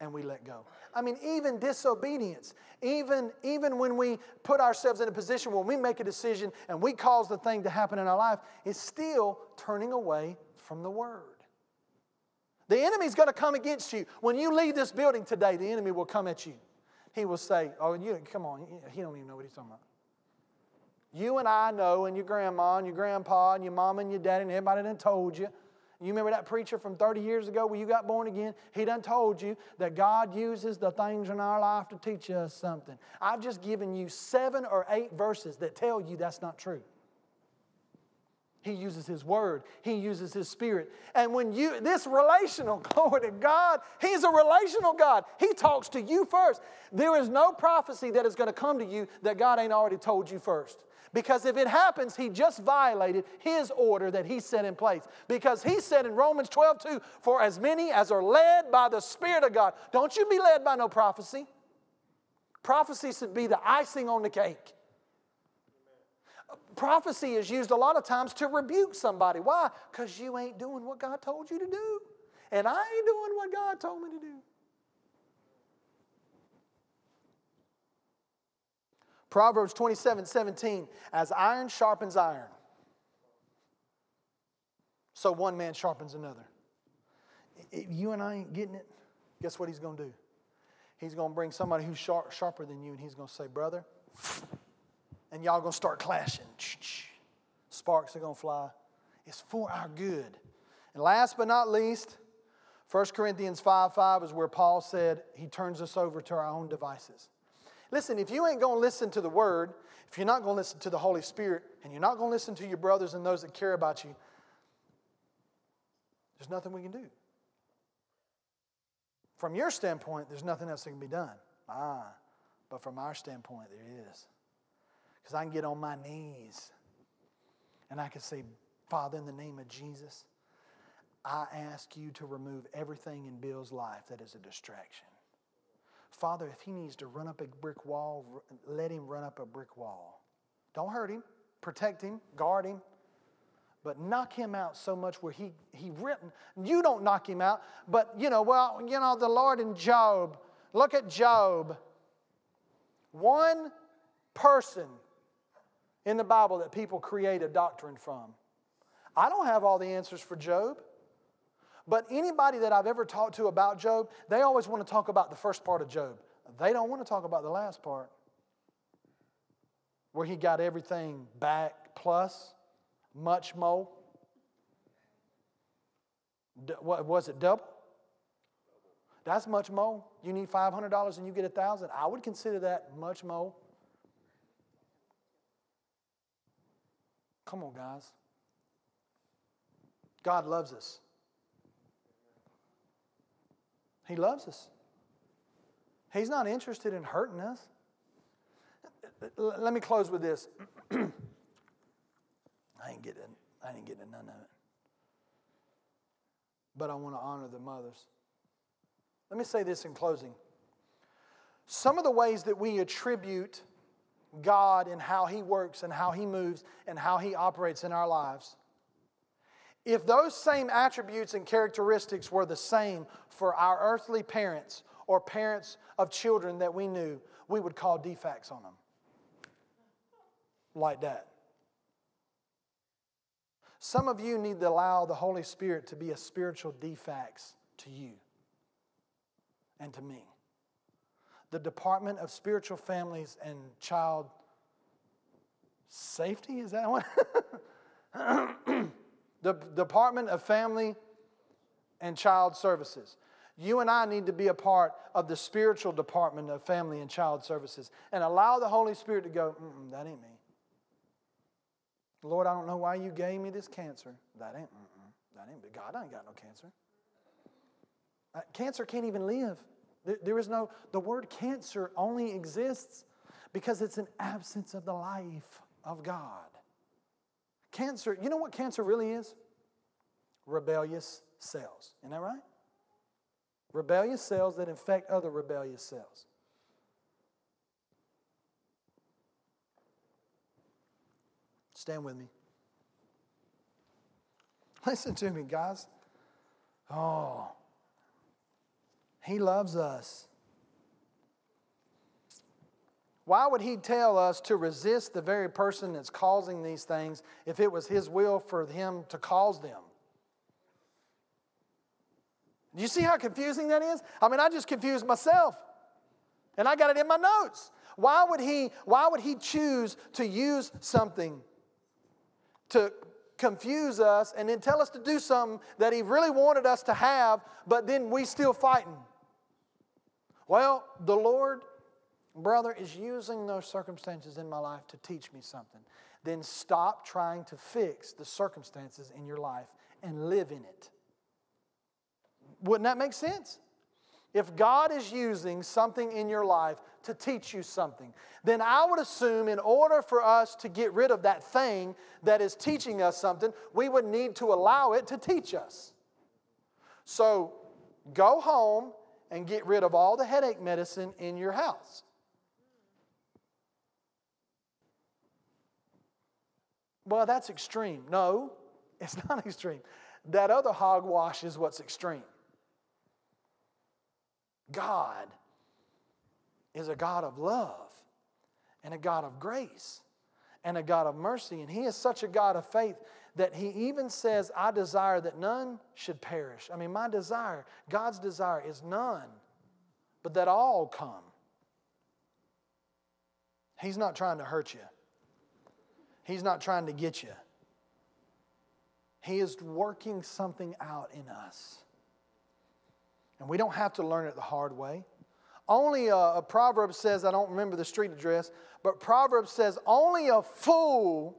and we let go. I mean, even disobedience, even, even when we put ourselves in a position where we make a decision and we cause the thing to happen in our life, is still turning away from the Word. The enemy's going to come against you. When you leave this building today, the enemy will come at you. He will say, Oh, you come on, he don't even know what he's talking about. You and I know, and your grandma and your grandpa and your mama and your daddy and everybody done told you you remember that preacher from 30 years ago when you got born again? He done told you that God uses the things in our life to teach us something. I've just given you seven or eight verses that tell you that's not true. He uses His Word. He uses His Spirit. And when you, this relational, *laughs* glory to God, He's a relational God. He talks to you first. There is no prophecy that is going to come to you that God ain't already told you first. Because if it happens, he just violated his order that he set in place. Because he said in Romans 12, 2, for as many as are led by the Spirit of God, don't you be led by no prophecy. Prophecy should be the icing on the cake. Prophecy is used a lot of times to rebuke somebody. Why? Because you ain't doing what God told you to do. And I ain't doing what God told me to do. Proverbs 27 17, as iron sharpens iron, so one man sharpens another. If you and I ain't getting it, guess what he's going to do? He's going to bring somebody who's sharp, sharper than you, and he's going to say, Brother, and y'all going to start clashing. Sparks are going to fly. It's for our good. And last but not least, 1 Corinthians 5 5 is where Paul said he turns us over to our own devices. Listen, if you ain't going to listen to the Word, if you're not going to listen to the Holy Spirit, and you're not going to listen to your brothers and those that care about you, there's nothing we can do. From your standpoint, there's nothing else that can be done. Ah, but from our standpoint, there is. Because I can get on my knees and I can say, Father, in the name of Jesus, I ask you to remove everything in Bill's life that is a distraction. Father, if he needs to run up a brick wall, let him run up a brick wall. Don't hurt him, protect him, guard him, but knock him out so much where he, he written, you don't knock him out, but you know, well, you know, the Lord in Job, look at Job. One person in the Bible that people create a doctrine from. I don't have all the answers for Job. But anybody that I've ever talked to about Job, they always want to talk about the first part of Job. They don't want to talk about the last part, where he got everything back plus much more. what was it? Double. That's much more. You need five hundred dollars and you get a thousand. I would consider that much more. Come on, guys. God loves us. He loves us. He's not interested in hurting us. Let me close with this. *clears throat* I ain't getting, I ain't getting none of it. But I want to honor the mothers. Let me say this in closing. Some of the ways that we attribute God and how He works and how He moves and how He operates in our lives if those same attributes and characteristics were the same for our earthly parents or parents of children that we knew, we would call DFACS on them. Like that. Some of you need to allow the Holy Spirit to be a spiritual DFACS to you and to me. The Department of Spiritual Families and Child Safety, is that one? *laughs* the Department of Family and Child Services. You and I need to be a part of the spiritual department of family and child services and allow the Holy Spirit to go, that ain't me. Lord, I don't know why you gave me this cancer. That ain't, that ain't, God I ain't got no cancer. Uh, cancer can't even live. There, there is no, the word cancer only exists because it's an absence of the life of God. Cancer, you know what cancer really is? Rebellious cells. Isn't that right? Rebellious cells that infect other rebellious cells. Stand with me. *laughs* Listen to me, guys. Oh, He loves us. Why would He tell us to resist the very person that's causing these things if it was His will for Him to cause them? Do you see how confusing that is? I mean, I just confused myself. And I got it in my notes. Why would he, why would he choose to use something to confuse us and then tell us to do something that he really wanted us to have, but then we still fighting? Well, the Lord, brother, is using those circumstances in my life to teach me something. Then stop trying to fix the circumstances in your life and live in it. Wouldn't that make sense? If God is using something in your life to teach you something, then I would assume in order for us to get rid of that thing that is teaching us something, we would need to allow it to teach us. So go home and get rid of all the headache medicine in your house. Well, that's extreme. No, it's *laughs* not extreme. That other hogwash is what's extreme. God is a God of love and a God of grace and a God of mercy. And He is such a God of faith that He even says, I desire that none should perish. I mean, my desire, God's desire is none, but that all come. He's not trying to hurt you, He's not trying to get you. He is working something out in us. And we don't have to learn it the hard way. Only a, a proverb says, I don't remember the street address, but Proverbs says, only a fool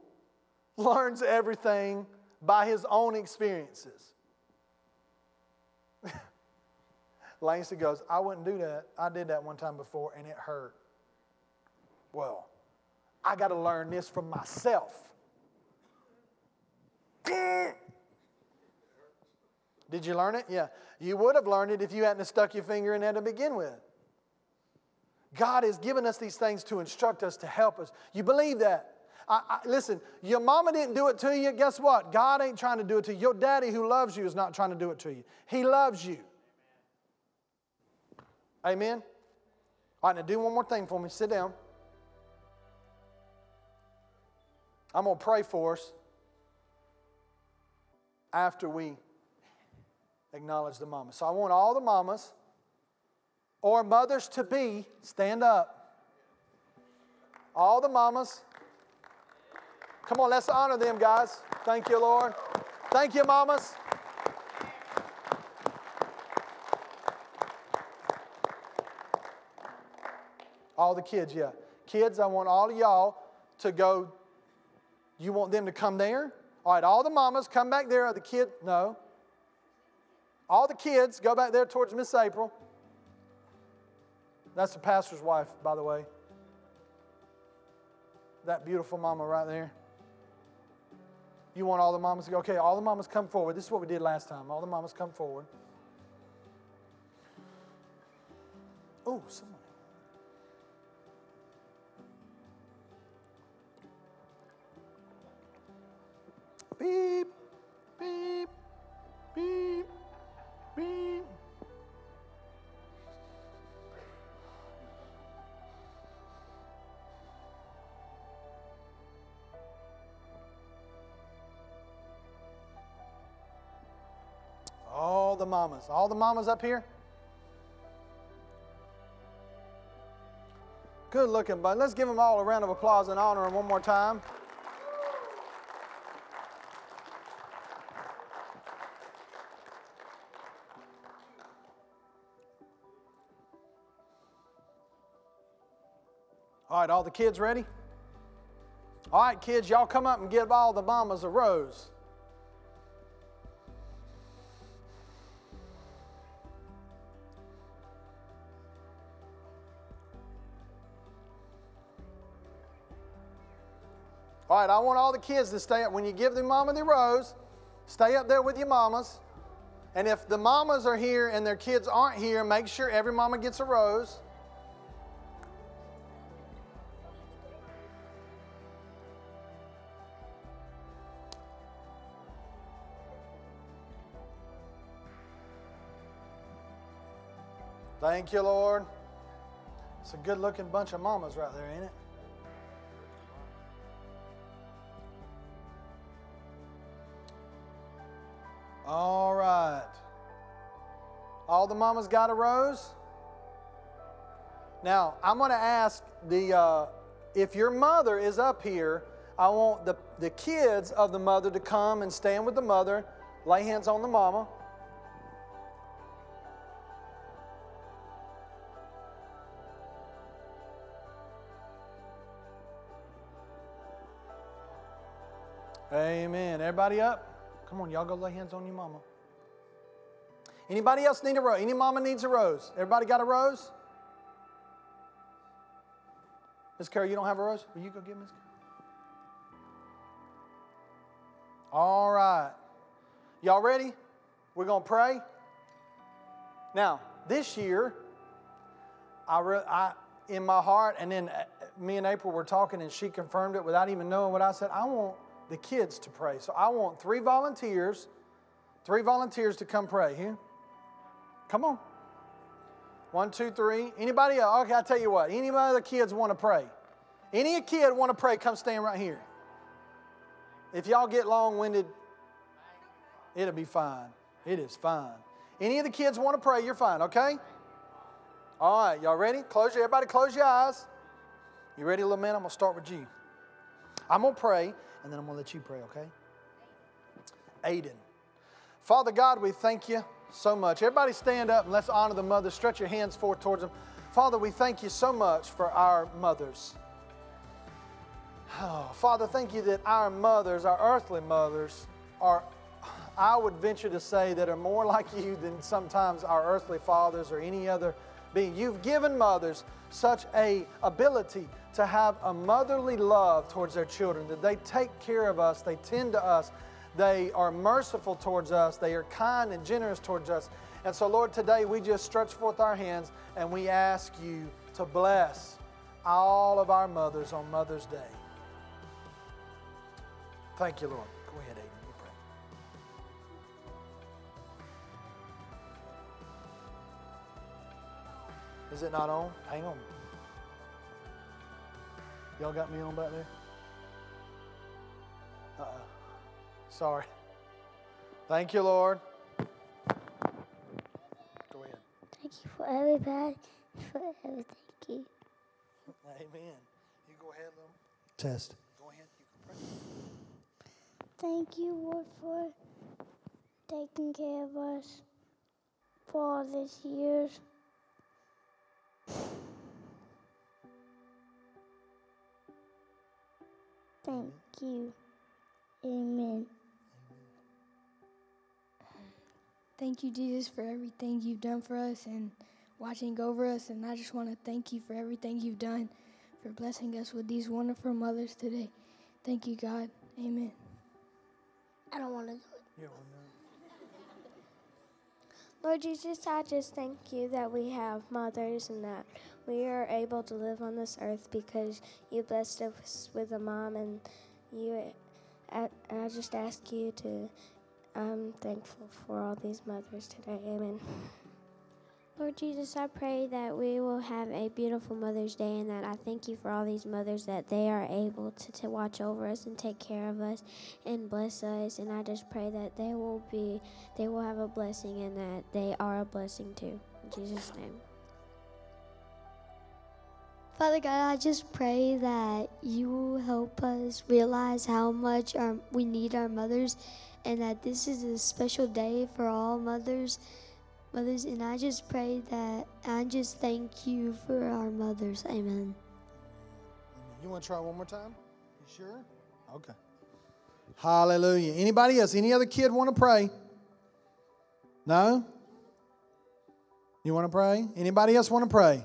learns everything by his own experiences. *laughs* Langston goes, I wouldn't do that. I did that one time before and it hurt. Well, I got to learn this from myself. *laughs* Did you learn it? Yeah. You would have learned it if you hadn't stuck your finger in there to begin with. God has given us these things to instruct us, to help us. You believe that? I, I, listen, your mama didn't do it to you. Guess what? God ain't trying to do it to you. Your daddy who loves you is not trying to do it to you. He loves you. Amen? All right, now do one more thing for me. Sit down. I'm going to pray for us after we acknowledge the mamas. So I want all the mamas or mothers to be stand up. All the mamas. Come on, let's honor them, guys. Thank you, Lord. Thank you, mamas. All the kids, yeah. Kids, I want all of y'all to go. You want them to come there? All right, all the mamas come back there. Are the kid? No. All the kids go back there towards Miss April. That's the pastor's wife, by the way. That beautiful mama right there. You want all the mamas to go, okay, all the mamas come forward. This is what we did last time. All the mamas come forward. Oh, someone. Beep, beep, beep. Beep. All the mamas, all the mamas up here. Good looking, bud. Let's give them all a round of applause and honor them one more time. All right, all the kids ready? All right, kids, y'all come up and give all the mamas a rose. All right, I want all the kids to stay up. When you give the mama the rose, stay up there with your mamas. And if the mamas are here and their kids aren't here, make sure every mama gets a rose. Thank you, Lord. It's a good looking bunch of mamas right there, ain't it? All right. All the mamas got a rose? Now, I'm going to ask the, uh, if your mother is up here, I want the, the kids of the mother to come and stand with the mother, lay hands on the mama. Amen. Everybody up? Come on, y'all go lay hands on your mama. Anybody else need a rose? Any mama needs a rose? Everybody got a rose? Miss Carol, you don't have a rose? Will you go get Miss Carol? All right. Y'all ready? We're going to pray. Now, this year, I, re- I, in my heart, and then uh, me and April were talking, and she confirmed it without even knowing what I said. I want the kids to pray. So I want three volunteers, three volunteers to come pray. Here. Come on. One, two, three. Anybody else? Okay, I'll tell you what. Anybody of the kids want to pray? Any kid want to pray, come stand right here. If y'all get long-winded, it'll be fine. It is fine. Any of the kids want to pray, you're fine, okay? All right, y'all ready? Close your, everybody close your eyes. You ready, little man? I'm gonna start with you. I'm gonna pray, and then I'm gonna let you pray, okay? Aiden. Father God, we thank you so much. Everybody stand up and let's honor the mothers. Stretch your hands forward towards them. Father, we thank you so much for our mothers. Oh, Father, thank you that our mothers, our earthly mothers, are, I would venture to say, that are more like you than sometimes our earthly fathers or any other being. You've given mothers such a ability to have a motherly love towards their children, that they take care of us, they tend to us, they are merciful towards us, they are kind and generous towards us. And so, Lord, today we just stretch forth our hands and we ask you to bless all of our mothers on Mother's Day. Thank you, Lord. Go ahead, Aiden. Is it not on? Hang on. Y'all got me on back there? Uh uh Sorry. Thank you, Lord. Go ahead. Thank you for everybody, for everything. Thank you. Amen. You go ahead, little. Test. Go ahead. You can pray. Thank you, Lord, for taking care of us for all these years. Thank you. Amen. Thank you, Jesus, for everything you've done for us and watching over us. And I just want to thank you for everything you've done, for blessing us with these wonderful mothers today. Thank you, God. Amen. I don't want to do it. Yeah, well, no. Lord Jesus, I just thank you that we have mothers and that we are able to live on this earth because you blessed us with a mom and you. I, I just ask you to. I'm thankful for all these mothers today. Amen. Lord Jesus, I pray that we will have a beautiful Mother's Day and that I thank you for all these mothers that they are able to, to watch over us and take care of us and bless us. And I just pray that they will be, they will have a blessing and that they are a blessing too. In Jesus' name. Father God, I just pray that you will help us realize how much our, we need our mothers and that this is a special day for all mothers. Mothers, and I just pray that I just thank you for our mothers. Amen. You want to try one more time? You sure? Okay. Hallelujah. Anybody else? Any other kid want to pray? No? You want to pray? Anybody else want to pray?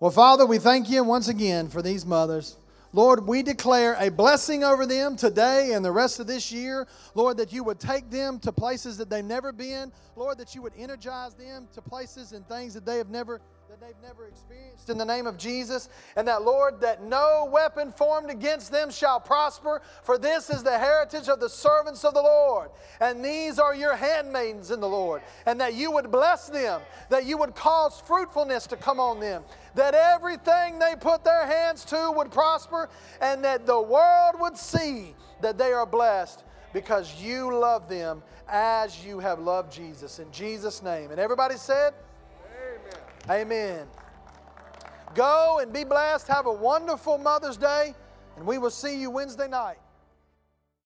Well, Father, we thank you once again for these mothers. Lord, we declare a blessing over them today and the rest of this year. Lord, that you would take them to places that they've never been. Lord, that you would energize them to places and things that they have never that they've never experienced in the name of Jesus. And that, Lord, that no weapon formed against them shall prosper, for this is the heritage of the servants of the Lord. And these are your handmaidens in the Lord. And that you would bless them, that you would cause fruitfulness to come on them, that everything they put their hands to would prosper, and that the world would see that they are blessed because you love them as you have loved Jesus. In Jesus' name. And everybody said, Amen. Go and be blessed. Have a wonderful Mother's Day, and we will see you Wednesday night.